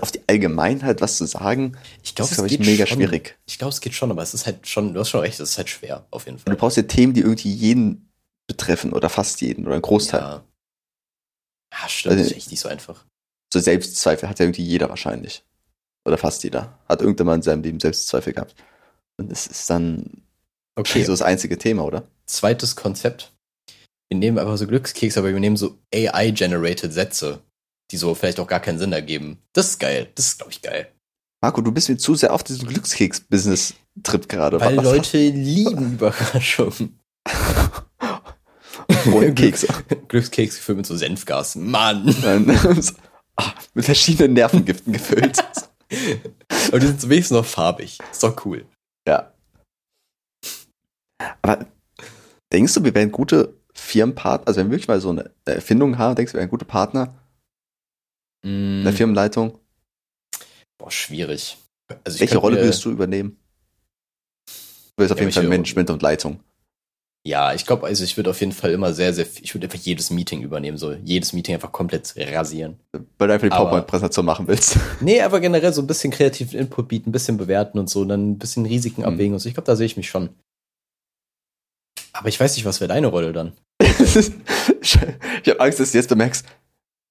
auf die Allgemeinheit was zu sagen, Ich das glaube, ist, glaube ich, mega schon. schwierig. Ich glaube, es geht schon, aber es ist halt schon, du hast schon recht, es ist halt schwer, auf jeden Und du Fall. brauchst ja Themen, die irgendwie jeden betreffen oder fast jeden oder einen Großteil. Ja. ja, stimmt, Also- das ist echt nicht so einfach. So Selbstzweifel hat ja irgendwie jeder wahrscheinlich. Oder fast jeder. Hat irgendjemand in seinem Leben Selbstzweifel gehabt. Und es ist dann Okay, so das einzige Thema, oder? zweites Konzept. Wir nehmen einfach so Glückskeks, aber wir nehmen so AI-generated Sätze, die so vielleicht auch gar keinen Sinn ergeben. Das ist geil. Das ist, glaube ich, geil. Marco, du bist mir zu sehr auf diesem Glückskeks-Business-Trip gerade. Weil Was- Leute lieben Überraschungen. Und Kekse. Glückskeks gefüllt mit so Senfgas. Mann! Ah, mit verschiedenen Nervengiften gefüllt. Aber die sind wenigstens noch farbig. Ist doch cool. ja. Aber denkst du, wir wären gute Firmenpartner? Also wenn wir wirklich mal so eine Erfindung haben, denkst du, wir wären gute Partner in der Mm, Firmenleitung? boah, schwierig. Also Welche Rolle würdest du übernehmen? Du willst auf Ja, jeden Fall Management und Leitung. Ja, ich glaube, also ich würde auf jeden Fall immer sehr, sehr, viel- ich würde einfach jedes Meeting übernehmen, so jedes Meeting einfach komplett rasieren. Weil du einfach die PowerPoint-Präsentation machen willst. Nee, aber generell so ein bisschen kreativen Input bieten, ein bisschen bewerten und so, dann ein bisschen Risiken Mhm. abwägen und so. Ich glaube, da sehe ich mich schon. Aber ich weiß nicht, was wäre deine Rolle dann? ich habe Angst, dass du jetzt bemerkst,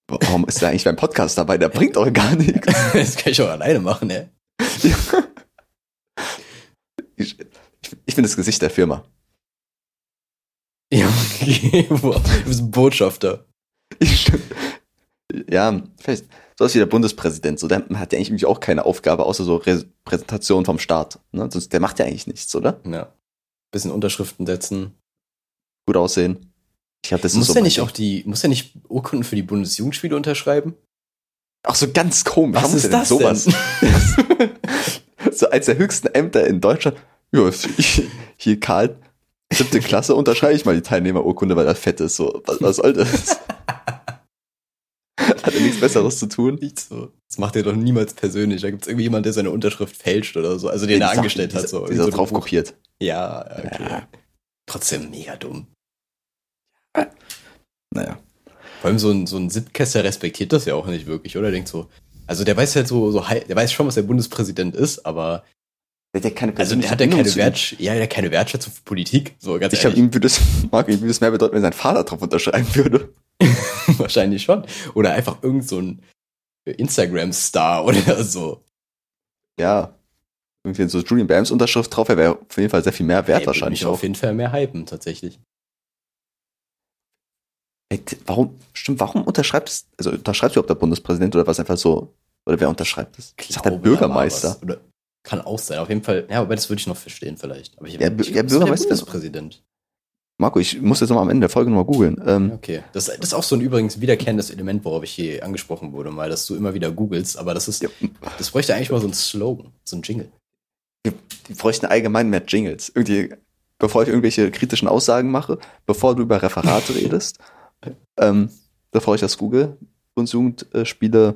warum ist der eigentlich beim Podcast dabei? Der bringt doch gar nichts. Das kann ich auch alleine machen, ey. Ich, ich, ich bin das Gesicht der Firma. Ja, okay. Boah, du bist ein Botschafter. Ich, ja, vielleicht sowas wie der Bundespräsident. So, der hat ja eigentlich auch keine Aufgabe, außer so Re Präsentation vom Staat. Ne? Der macht ja eigentlich nichts, oder? Ja. Bisschen Unterschriften setzen. Gut aussehen. Ich glaube, das muss ist so er nicht Ding. auch die, muss er nicht Urkunden für die Bundesjugendspiele unterschreiben? Auch so ganz komisch. Was Warum ist denn das sowas? denn? so als der höchsten Ämter in Deutschland. Ja, hier Karl, siebte Klasse, unterschreibe ich mal die Teilnehmerurkunde, weil er fett ist. So, was, was soll das? Hat er nichts Besseres zu tun? Nicht so. Das macht er doch niemals persönlich. Da gibt es irgendwie jemand, der seine Unterschrift fälscht oder so. Also den er angestellt hat. So. Die Irgendwie ist so drauf Buch. kopiert. Ja, okay. Ja. Trotzdem mega dumm. Naja. Vor allem so ein, so ein Siebtkesser respektiert das ja auch nicht wirklich, oder? Er denkt so, Also der weiß halt so, so der weiß schon, was der Bundespräsident ist, aber Der hat ja keine also der hat ja keine. Wertsch ja, der keine Wertschätzung für Politik. So ganz Ich glaube, ihm würde es, Marco, ihm würde es mehr bedeuten, wenn sein Vater drauf unterschreiben würde. wahrscheinlich schon. Oder einfach irgend so ein Instagram-Star oder so. Ja. Irgendwie so Julian Bams Unterschrift drauf, er wäre auf jeden Fall sehr viel mehr wert Ey, würde wahrscheinlich mich auch. auf jeden Fall mehr hypen, tatsächlich. Ey, t- warum, stimmt, warum unterschreibt es, also unterschreibt überhaupt der Bundespräsident oder was einfach so, oder wer unterschreibt es? Ich sag der Bürgermeister. Oder kann auch sein. Auf jeden Fall, ja, aber das würde ich noch verstehen vielleicht. Aber ich, Ja, ich ja, glaub, das ist der Bürgermeister- Bundespräsident. Marco, ich muss jetzt noch mal am Ende der Folge nochmal googeln. Ähm, Okay. Das, das ist auch so ein übrigens wiederkehrendes Element, worauf ich hier angesprochen wurde, mal, dass du immer wieder googelst, aber das ist, ja, das bräuchte eigentlich mal so ein Slogan, so ein Jingle. die bräuchten allgemein mehr Jingles. Irgendwie, bevor ich irgendwelche kritischen Aussagen mache, bevor du über Referate redest, ähm, bevor ich das google, Bundesjugendspiele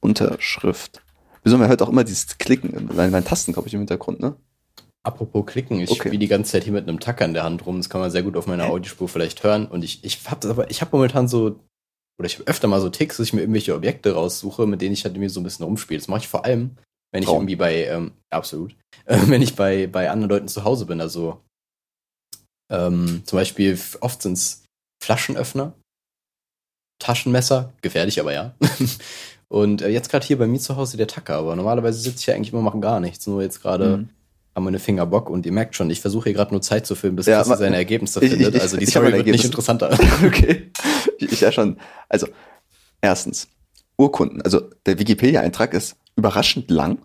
Unterschrift. Wieso man hört auch immer dieses Klicken, mein, mein Tasten, glaube ich, im Hintergrund, ne? Apropos klicken, ich Okay. spiele die ganze Zeit hier mit einem Tacker in der Hand rum, das kann man sehr gut auf meiner? Audiospur vielleicht hören und ich, ich hab das aber, ich habe momentan so, oder ich habe öfter mal so Ticks, dass ich mir irgendwelche Objekte raussuche, mit denen ich halt mir so ein bisschen rumspiele. Das mache ich vor allem, wenn ich Traum. irgendwie bei, ähm, absolut, äh, wenn ich bei, bei anderen Leuten zu Hause bin, also ähm, zum Beispiel oft sind's Flaschenöffner, Taschenmesser, gefährlich, aber ja. Und äh, jetzt gerade hier bei mir zu Hause der Tacker, aber normalerweise sitze ich ja eigentlich immer und mache gar nichts. Nur jetzt gerade Mhm. haben meine Finger Bock und ihr merkt schon, ich versuche hier gerade nur Zeit zu filmen, bis Ja, Chrissy seine Ergebnisse ich- findet. ich- also die Story wird nicht interessanter. Okay. Ich, ja schon. Also, erstens, Urkunden. Also, der Wikipedia-Eintrag ist überraschend lang.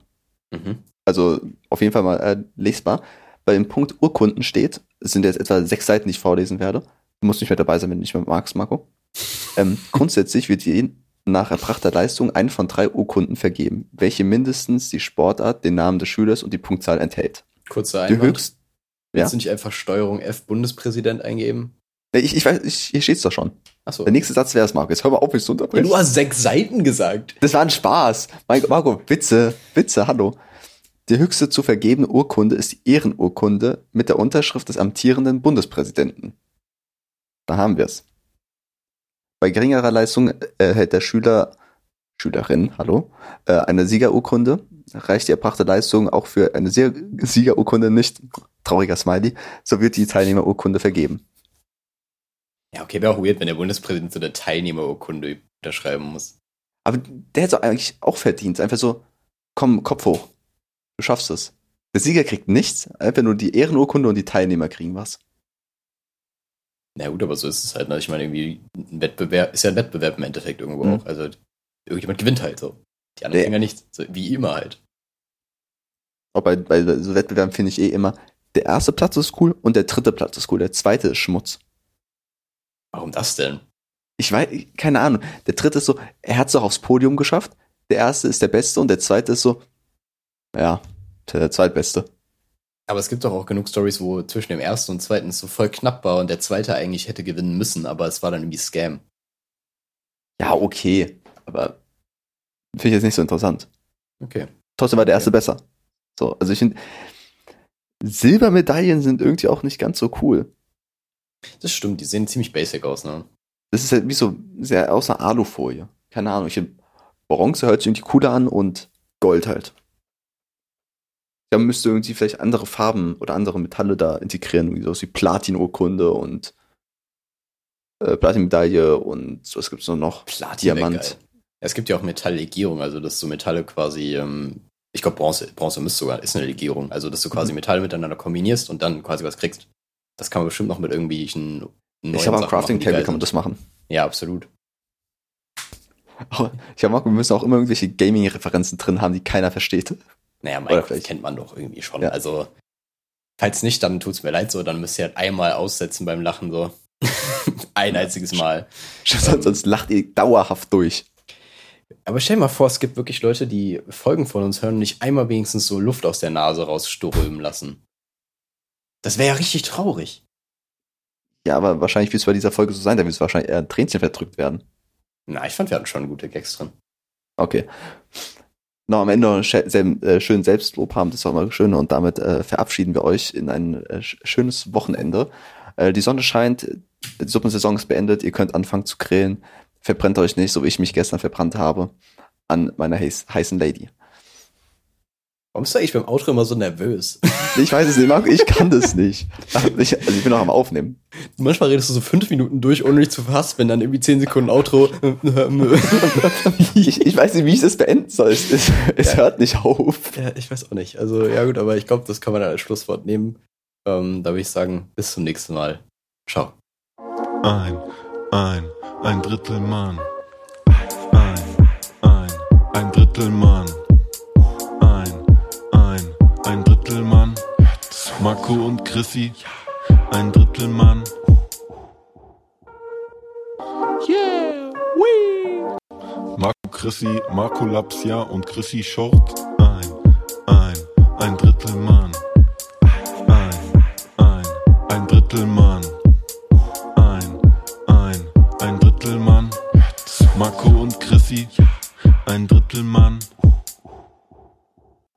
Mhm. Also, auf jeden Fall mal äh, lesbar. Bei dem Punkt Urkunden steht, es sind jetzt etwa sechs Seiten, die ich vorlesen werde. Du musst nicht mehr dabei sein, wenn du nicht mehr magst, Marco. Ähm, grundsätzlich wird je nach erbrachter Leistung eine von drei Urkunden vergeben, welche mindestens die Sportart, den Namen des Schülers und die Punktzahl enthält. Kurzer Die Einwand. höchst. Willst Ja. du nicht einfach Steuerung F Bundespräsident eingeben? Ich, ich weiß, ich, hier steht's doch schon. Achso. Der nächste Satz wäre es, Marco. Jetzt hör mal auf, mich zu Ja, unterbrechen. du hast sechs Seiten gesagt. Das war ein Spaß. Mein, Marco, Witze, Witze, hallo. Die höchste zu vergebene Urkunde ist die Ehrenurkunde mit der Unterschrift des amtierenden Bundespräsidenten. Da haben wir's. Bei geringerer Leistung erhält der Schüler, Schülerin, hallo, äh, eine Siegerurkunde. Reicht die erbrachte Leistung auch für eine Sieg- Siegerurkunde nicht, trauriger Smiley, so wird die Teilnehmerurkunde vergeben. Ja, okay, wäre auch weird, wenn der Bundespräsident so eine Teilnehmerurkunde unterschreiben muss. Aber der hätte eigentlich auch verdient. Einfach so, komm, Kopf hoch. Du schaffst es. Der Sieger kriegt nichts, einfach nur die Ehrenurkunde und die Teilnehmer kriegen was. Na gut, aber so ist es halt. Ne? Ich meine, irgendwie ein Wettbewerb ist ja ein Wettbewerb im Endeffekt irgendwo Mhm. auch. Also irgendjemand gewinnt halt so. Die anderen ja nichts. So, wie immer halt. Auch bei, bei so Wettbewerben finde ich eh immer, der erste Platz ist cool und der dritte Platz ist cool, der zweite ist Schmutz. Warum das denn? Ich weiß, keine Ahnung. Der dritte ist so, er hat es doch aufs Podium geschafft. Der erste ist der Beste und der zweite ist so, ja, der Zweitbeste. Aber es gibt doch auch genug Stories, wo zwischen dem ersten und zweiten es so voll knapp war und der zweite eigentlich hätte gewinnen müssen, aber es war dann irgendwie Scam. Ja, okay. Aber finde ich jetzt nicht so interessant. Okay. Trotzdem war der erste besser. So, also ich finde, Silbermedaillen sind irgendwie auch nicht ganz so cool. Das stimmt, die sehen ziemlich basic aus, ne? Das ist halt wie so sehr aus einer Alufolie. Keine Ahnung. Ich find, Bronze hört sich irgendwie cooler an und Gold halt. Ja, man müsste irgendwie vielleicht andere Farben oder andere Metalle da integrieren, wie sowas wie Platin-Urkunde und äh, Platinmedaille und was gibt's noch? Platin Diamant. es gibt ja auch Metalllegierung, also dass so Metalle quasi, ähm, ich glaube Bronze, Bronze müsste sogar, ist eine Legierung, also dass du Mhm. quasi Metalle miteinander kombinierst und dann quasi was kriegst. Das kann man bestimmt noch mit irgendwelchen neuen Ich glaube, am Crafting Table kann man das machen. Ja, absolut. Aber ich habe wir müssen auch immer irgendwelche Gaming-Referenzen drin haben, die keiner versteht. Naja, Minecraft kennt man doch irgendwie schon. Ja. Also, falls nicht, dann tut's mir leid so, dann müsst ihr halt einmal aussetzen beim Lachen so. Ein einziges Mal. Sonst, sonst lacht ihr dauerhaft durch. Aber stell dir mal vor, es gibt wirklich Leute, die Folgen von uns hören und nicht einmal wenigstens so Luft aus der Nase rausströmen lassen. Das wäre ja richtig traurig. Ja, aber wahrscheinlich wird es bei dieser Folge so sein, da wird es wahrscheinlich eher ein Tränchen verdrückt werden. Na, ich fand, wir hatten schon gute Gags drin. Okay. Noch am Ende noch einen äh, schönen Selbstlob haben, das ist auch mal schön. Und damit äh, verabschieden wir euch in ein äh, sch- schönes Wochenende. Äh, die Sonne scheint, die Suppensaison ist beendet, ihr könnt anfangen zu grillen. Verbrennt euch nicht, so wie ich mich gestern verbrannt habe. an meiner heiß, heißen Lady. Warum bist du eigentlich beim Outro immer so nervös? Ich weiß es nicht, Marco, ich kann das nicht. Ich, also ich bin noch am Aufnehmen. Manchmal redest du so fünf Minuten durch, ohne dich zu verhassen, wenn dann irgendwie zehn Sekunden Outro. Ich, ich weiß nicht, wie ich das beenden soll. Es, es, es Ja. hört nicht auf. ja, ich weiß auch nicht. Also, ja gut, aber ich glaube, das kann man dann als Schlusswort nehmen. Ähm, da würde ich sagen, bis zum nächsten Mal. Ciao. Ein, ein, ein Drittel Mann. Ein, ein, ein Drittel Mann. Marco und Chrissy, ein Drittelmann. Yeah, wee. Marco Chrissy, Marco Lapsia und Chrissy Short, ein, ein, ein Drittelmann. Ein, ein, ein Drittelmann. Ein, ein, ein Drittelmann. Marco und Chrissy, ein Drittel Mann.